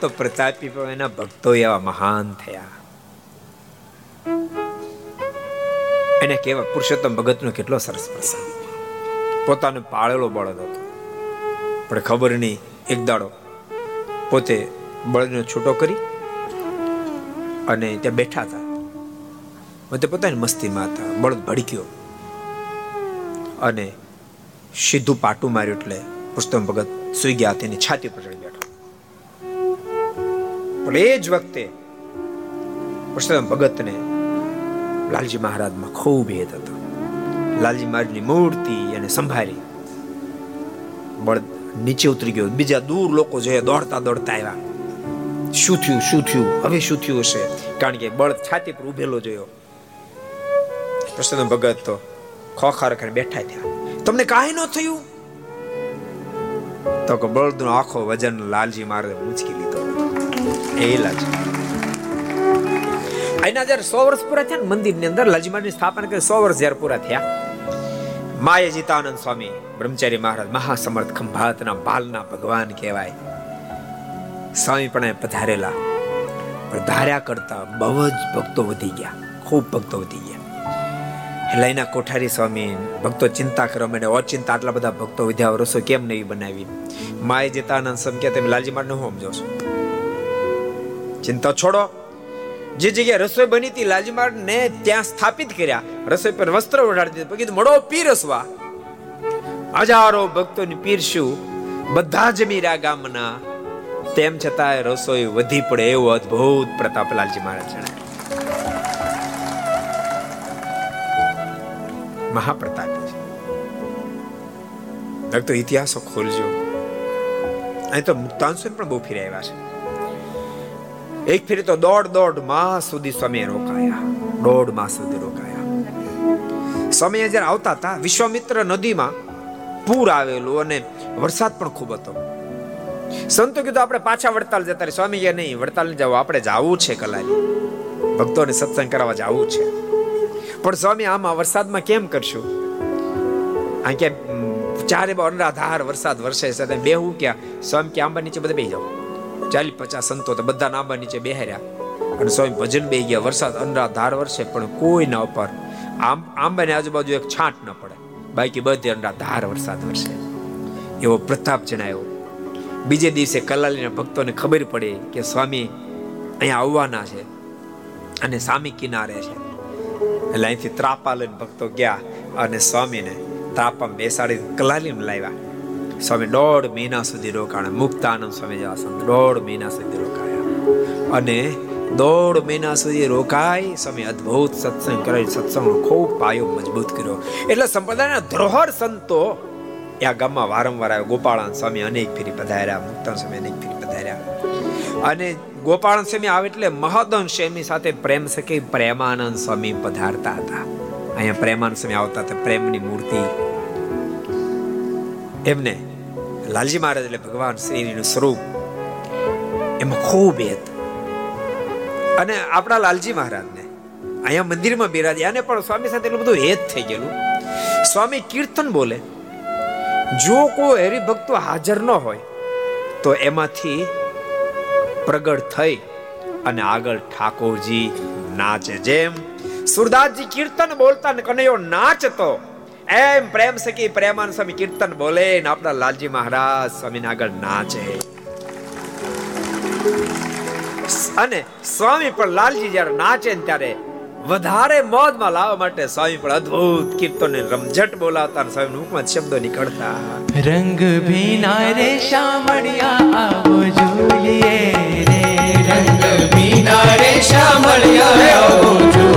તો પ્રતાપી પણ એના ભક્તો એવા મહાન થયા. એને કેવા, પુરુષોત્તમ ભગતનો કેટલો સરસ પ્રસંગ. પોતાનો પાળેલો બળદ હતો. પણ ખબર નહીં, એક દાડો પોતે બળદનો છૂટો કરી અને ત્યાં બેઠા હતા. પોતે પોતાની મસ્તીમાં હતા. બળદ ભડક્યો અને સીધું પાટું માર્યું એટલે પુરુષોત્તમ ભગત સુઈ ગયા, તેની છાતી પર ચડી બેઠો. પણ જ વખતે પુરુષોત્તમ ભગતને લાલજી મહારાજમાં ખૂબ ભેદ હતો. લાલજી મહારાજની મૂર્તિ એને સંભાળી. બળ નીચે ઉતરી ગયો. બીજા દૂર લોકો જોઈએ દોડતા દોડતા આવ્યા. શું થયું? શું થયું? હવે શું થયું હશે? કારણ કે બળ છાતી પર ઉભેલો જોયો. કૃષ્ણ ભગત તો ખોખાર કરીને બેઠા થયા. તમને કાંઈ ન થયું? તો કે બળદનો આખો વજન લાલજી મહારાજે ઉંચકી લીધો. એ એના જયારે સો વર્ષ પૂરા થયા ને મંદિરની અંદર લાલજી મહારાજની સ્થાપના કરી, સો વર્ષ જયારે પૂરા થયા માય જીતાનંદ સ્વામી, બ્રહ્મચારી મહારાજ, મહાસમર્થ ખંભાતના બાલના ભગવાન કહેવાય. સ્વામી પણ પધારેલા. ધાર્યા કરતા બહુ જ ભક્તો વધી ગયા, ખૂબ ભક્તો વધી ગયા. એટલે એના કોઠારી સ્વામી ભક્તો ચિંતા કરવા માંડે ઓચિંતા, આટલા બધા ભક્તો વધ્યા રસો કેમ નહીં બનાવી? માય જીતાનંદ સ્વામી કે તમે લાલજી માટે હું સમજો છો? ચિંતા છોડો. જે જગ્યાએ રસોઈ બની હતી લાલજી ને ત્યાં સ્થાપિત કર્યા. રસોઈ પર વસ્ત્ર ઓઢાડી દીધું. કીધું મળો પીરસવા હજારો ભક્તોની પીરશું બધા જમીરા ગામના. તેમ છતાં રસોઈ વધી પડે એવો અદ્ભુત પ્રતાપ લાલજી મહારાજ જણાય. મહાપ્રતાપી છે. ભક્તો ઇતિહાસો ખોલજો. અહીં તો મુક્તાંશુ પણ બહુ ફેરી આવ્યા છે. એક ફેરી તો દોઢ દોઢ માસ સુધી સ્વામી રોકાયા. દોઢ માસ સુધી રોકાયા. સ્વામી જ્યારે આવતા હતા, વિશ્વામિત્ર નદીમાં પૂર આવેલું અને વરસાદ પણ ખૂબ હતો. સંતો કીધું, આપણે પાછા વડતાલ જતા રહે સ્વામી કે નહીં વડતાલ જવું આપણે જવું છે કલાલી ભક્તોને સત્સંગ કરાવવા જવું છે. પણ સ્વામી, આમાં વરસાદમાં કેમ કરશું? આ કે ચારે બહુ અનરાધાર વરસાદ વરસે છે. બેહું ક્યાં? સ્વામી કે, આંબા નીચે બધા બેહી જાઓ. ચાલી પચાસ સંતો તો બધા આંબા નીચે બેહર્યા. અને સ્વામી ભજન બે ગયા. વરસાદ અનરાધાર વરસે, પણ કોઈ ના ઉપર આમ, આંબાની આજુબાજુ એક છાંટ ન પડે. બાકી બધી અનરાધાર વરસાદ વરસે. એવો પ્રતાપ જણાયો. બીજે દિવસે કલાલીના ભક્તોને ખબર પડી કે સ્વામી અહીંયા આવવાના છે અને સામી કિનારે છે. એટલે અહીંથી ત્રાપા લઈને ભક્તો ગયા અને સ્વામીને ત્રાપા બેસાડી કલાલીમાં લાવ્યા. સ્વામી દોઢ મહિના સુધી રોકાણા, મુક્તાનંદ સ્વામી જેવા સંત દોઢ મહિના સુધી રોકાયા. અને દોઢ મહિના સુધી રોકાય સ્વામી અદ્ભુત સત્સંગ કરે સત્સંગનો ખૂબ પાયો મજબૂત કર્યો. એટલે સંપ્રદાયના ધરોહર સંતો આ ગામમાં વારંવાર આવ્યો. ગોપાળાન સ્વામી અનેક ફેરી પધાર્યા મુક્તાન સ્વામી અનેક ફેરી પધાર્યા. અને ગોપાળન સ્વામી આવે એટલે મહદન સ્વામી સાથે પ્રેમ સખી પ્રેમાનંદ સ્વામી પધારતા હતા. અહીંયા પ્રેમાનંદ સ્વામી આવતા હતા, પ્રેમની મૂર્તિ. એમને લાલજી મહારાજ એટલે ભગવાન શ્રીનું સ્વરૂપ એમાં ખૂબ હેત અને આપણા લાલજી મહારાજને અહીંયા મંદિરમાં બિરાજ્યા અને પણ સ્વામી સાથે એટલું બધું હેત થઈ ગયેલું સ્વામી કીર્તન બોલે જો કોઈ હરિભક્તો હાજર ન હોય તો એમાંથી પ્રગટ થઈ અને આગળ ઠાકોરજી નાચે જેમ સુરદાસજી કીર્તન બોલતા ને કનૈયો નાચતો એમ પ્રેમ સખી પ્રેમાન સ્વામી કીર્તન બોલે ને આપણા લાલજી મહારાજ સ્વામી આગળ નાચે. અને સ્વામી પણ લાલજી જ્યારે નાચે ને ત્યારે વધારે મોજમાં લાવવા માટે સ્વામી પણ અદ્ભુત કીર્તન રમઝટ બોલાવતા અને સ્વામી મુખમાં શબ્દો નીકળતા. રંગ ભીના રે શામળિયા આવો ઝૂલીએ રે. રંગ ભીના રે શામળિયા આવો ઝૂલીએ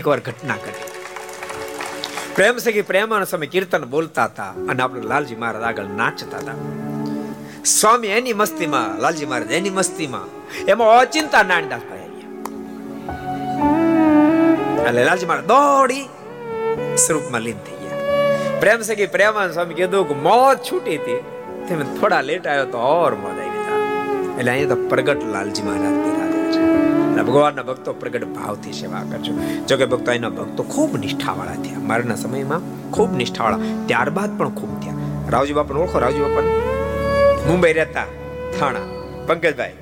એકવાર ઘટના કરી પ્રેમ સખી પ્રેમાનો સમય કીર્તન બોલતા હતા અને આપણે લાલજી મહારાજ આગળ નાચતા હતા. સ્વામી એની મસ્તીમાં, લાલજી મહારાજ એની મસ્તીમાં, એમાં અચિંતા નાનદાસભાઈ આવ્યા એટલે લાલજી મહારાજ દોડી સ્વરૂપમાં લીન થઈ ગયા. પ્રેમ સખી પ્રેમાન સ્વામી કીધું કે મોત છૂટી હતી, તેમ થોડા લેટ આવ્યો તો ઓર મોત આવી એટલે અહીંયા તો પ્રગટ લાલજી મહારાજ ભગવાનના ભક્તો પ્રગટ ભાવથી સેવા કરજો જો કે ભક્તો એના ભક્તો ખૂબ નિષ્ઠાવાળા થયા. મારાના સમયમાં ખૂબ નિષ્ઠાવાળા. ત્યારબાદ પણ ખૂબ થયા. રાવજી બાપાને ઓળખો? રાવજી બાપાને? મુંબઈ રહેતા થાણા પંકજભાઈ.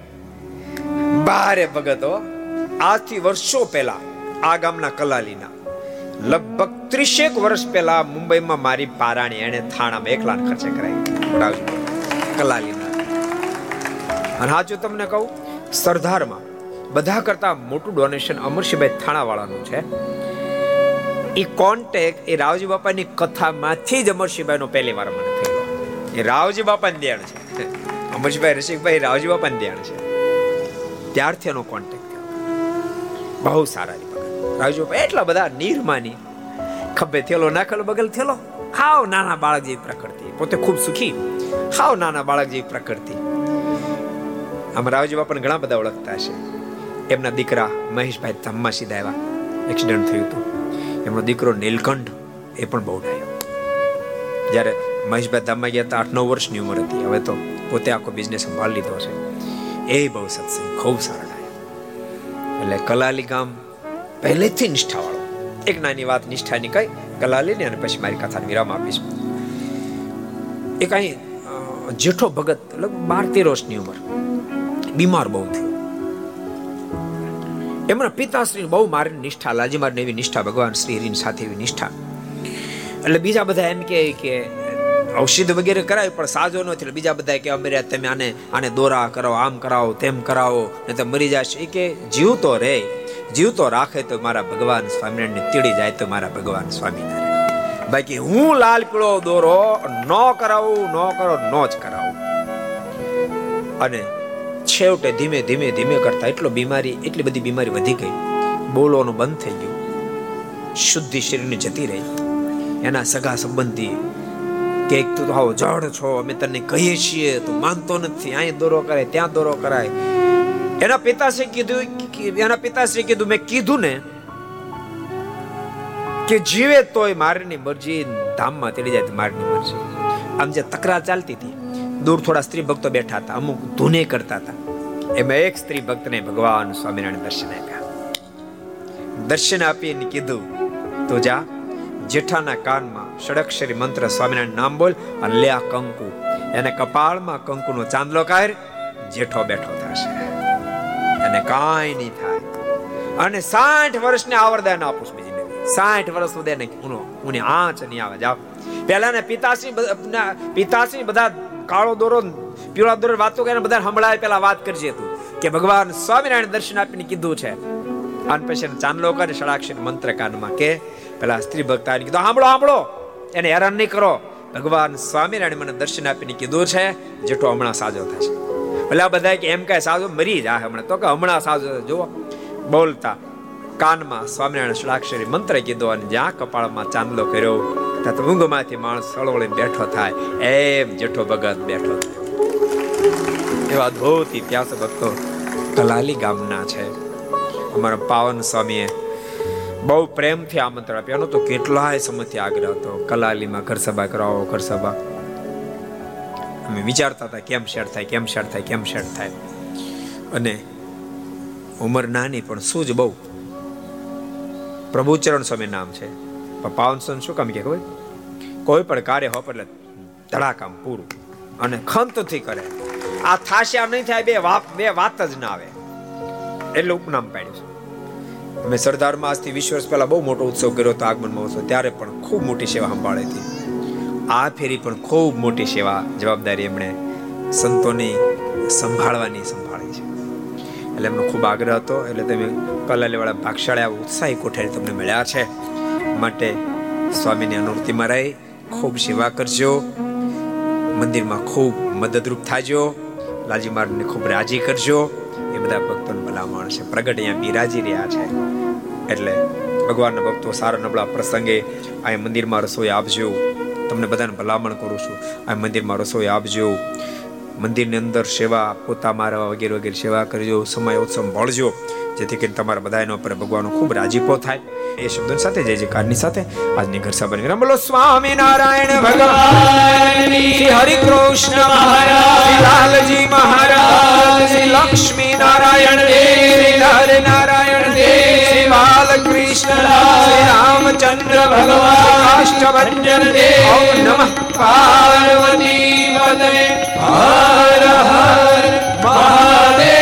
બારે ભગતો આજથી વર્ષો પહેલા આ ગામના કલાલીના. લગભગ ત્રીસેક વર્ષ પહેલા મુંબઈમાં મારી પારાણી એને થાણામાં એકલા ખર્ચે કરાવી રાવજી કલાલીના. અને હાજુ તમને કહું, સરદારમાં બધા કરતા મોટું ડોનેશન અમરશીભાઈ થાણાવાળાનું છે. એ કોન્ટેક એ રાવજી બાપાની કથામાંથી જ અમરશીભાઈનો પહેલી વાર મને થયેલો એ રાવજી બાપાની દેણ છે. અમરસિંહભાઈ રસિકભાઈ રાવજી બાપાની દેણ છે. ત્યારથી એનો કોન્ટેક થયો. બહુ સારા રાવજી બાપા એટલા બધા નિર્માની ખભે થેલો, નાખેલો, બગલ થેલો. હાવ નાના બાળક જેવી પ્રકૃતિ. પોતે ખૂબ સુખી. હાવ નાના બાળક જેવી પ્રકૃતિ. આમ રાવજી બાપાને ઘણા બધા ઓળખતા છે એમના દીકરા મહેશભાઈ ધામમાં સીધા આવ્યા એક્સિડન્ટ થયું હતું. એમનો દીકરો નીલકંઠ એ પણ બહુ ડાયો. જ્યારે મહેશભાઈ ધામમાં ગયા હતા આઠ નવ વર્ષની ઉંમર હતી. હવે તો પોતે આખો બિઝનેસ સંભાળી લીધો છે. એ બહુ સત્સંગ, ખૂબ સારા ડાયો. એટલે કલાલી ગામ પહેલેથી નિષ્ઠાવાળો. એક નાની વાત નિષ્ઠાની કઈ, કલાલીની અને પછી મારી કથાને વિરામ આપીશ. એ કાંઈ જેઠો ભગત, લગભગ બાર તેર વર્ષની ઉંમર. બીમાર બહુ થયો. એમના પિતાશ્રી બહુ મારી નિષ્ઠા, લાજી મારી એવી નિષ્ઠા, ભગવાન શ્રી હરિની સાથે એવી નિષ્ઠા. એટલે બીજા બધા એમ કહે કે ઔષધ વગેરે કરાય, પણ સાજો નથી એટલે બીજા બધા કે અમે તમે આને આને દોરા કરાવો, આમ કરાવો, તેમ કરાવો ને તો મરી જશે. એ કે જીવતો રહે જીવતો રાખે તો મારા ભગવાન સ્વામિનારાયણ તીડી જાય તો મારા ભગવાન સ્વામિનારાયણ. બાકી હું લાલ પીળો દોરો ન કરાવું, ન કરો, ન જ કરાવું. અને છેવટે ધીમે ધીમે ધીમે કરતા એટલો બીમારી, એટલી બધી બીમારી વધી ગઈ. બોલવાનું બંધ થઈ ગયું. શુદ્ધિ શરીરની જતી રહી. એના સગા સંબંધી કે તું હાવ જડ છો, અમે તને કહીએ છીએ, તું માનતો નથી અહીં દોરો કરાય, ત્યાં દોરો કરાય. એના પિતાશ્રી કીધું એના પિતાશ્રી કીધું, મેં કીધું ને કે જીવે તોય મારની મરજી, ધામમાં તેડી જાય મારની મરજી. આમ જે તકરાર ચાલતી હતી. દૂર થોડા સ્ત્રી ભક્તો બેઠા હતા, અમુક ધૂને કરતા હતા. એમાં એક સ્ત્રી ભક્તને ભગવાન સ્વામિનારાયણ દર્શન આપ્યા. દર્શન આપીને કીધું, તો જા, જેઠાના કાનમાં ષડક્ષરી મંત્ર સ્વામિનારાયણ નામ બોલ અને લે આ કંકુ. એને કપાળમાં કંકુનો ચાંદલો કાઢ, જેઠો બેઠો થશે. અને કાંઈ નહીં થાય. અને સાઠ વર્ષને આવરદાન આપું નવી સાઠ વર્ષ સુધી એને ઉની આંચ નહીં આવે. જાવ પહેલાને પિતાશ્રી પિતાશ્રી બધા કાળો દોરો, પીળા દોરો વાતો કરીને બધા સંભળાય. પેલા વાત કરજે તું કે ભગવાન સ્વામિનારાયણ દર્શન આપીને કીધું છે. અને પછી ચાંદલો કરે ષડાક્ષર મંત્ર કાનમાં કે પેલા સ્ત્રી ભક્તાને કીધું સાંભળો સાંભળો એને હેરાન નહીં કરો. ભગવાન સ્વામિનારાયણ મને દર્શન આપીને કીધું છે, જેઠો હમણાં સાજો થશે આ બધા કે એમ કાંઈ સાજો મરી જાય હમણાં. તો કે હમણાં સાજો જુઓ, બોલતા કાનમાં સ્વામિનારાયણ ષડાક્ષરી મંત્ર કીધો અને જ્યાં કપાળમાં ચાંદલો કર્યો ત્યાં ઊંઘમાંથી માણસ સળવળે બેઠો થાય, એમ જેઠો ભગત બેઠો એવા ધોતી ત્યાસ ભક્તો કલાલી ગામના છે. અમારા પાવન સ્વામીએ બહુ પ્રેમથી આમંત્રણ આપ્યા. તો કેટલાય સમયથી આગ્રહ હતો. કલાલીમાં ઘર સભા કરાવો, ઘર સભા. અમે વિચારતા હતા કેમ શેર થાય, કેમ શેર થાય, કેમ શેર થાય. અને ઉંમર નાની પણ સૂઝ બહુ. પ્રભુચરણ સ્વામી નામ છે. પણ પાવન શું કામ કે ખબર કોઈ પણ કાર્ય હોય એટલે ધડાકામ પૂરું. અને ખંતથી કરે. આ થાશે નહીં થાય, બે વાત બે વાત જ ના આવે. એટલે ઉપનામ પાડ્યું છે. અમે સરદારમાં આજથી વીસ વર્ષ પહેલા બહુ મોટો ઉત્સવ કર્યો હતો આગમન મહોત્સવ, ત્યારે પણ ખૂબ મોટી સેવા સંભાળી હતી. આ ફેરી પણ ખૂબ મોટી સેવા જવાબદારી એમણે સંતોની સંભાળવાની સંભાળી છે. એટલે એમનો ખૂબ આગ્રહ હતો, એટલે તમે કલાલીવાળા ભાગશાળા ઉત્સાહી કોઠારી તમને મળ્યા છે. માટે સ્વામીની અનુવૃત્તિમાં રહી. ખૂબ સેવા કરજો. મંદિરમાં ખૂબ મદદરૂપ થાજો. લાલજી મહારાજને ખૂબ રાજી કરજો. એ બધા ભક્તોને ભલામણ છે. પ્રગટ અહીંયા બિરાજી રહ્યા છે. એટલે ભગવાનના ભક્તો સારા નબળા પ્રસંગે આ મંદિરમાં રસોઈ આપજો. તમને બધાને ભલામણ કરું છું. આ મંદિરમાં રસોઈ આપજો. મંદિરની અંદર સેવા પોતા મારવા વગેરે વગેરે સેવા કરજો. સમય ઉત્સવ મળજો જેથી કરીને તમારા બધા એનો ઉપર ભગવાનનો ખૂબ રાજીપો થાય. એ શબ્દો સાથે, જય જયકારની સાથે આજની ઘર સભા વિરામ. બોલો, સ્વામી નારાયણ ભગવાન હરિ કૃષ્ણ મહારાજ લાલજી મહારાજ લક્ષ્મી નારાયણ દેવ, શ્રી નારાયણ દેવ બાલકૃષ્ણ રામચંદ્ર ભગવાન કાષ્ટભંજન દેવ. નમઃ. પાર્વતી પદે હર હર મહાદેવ.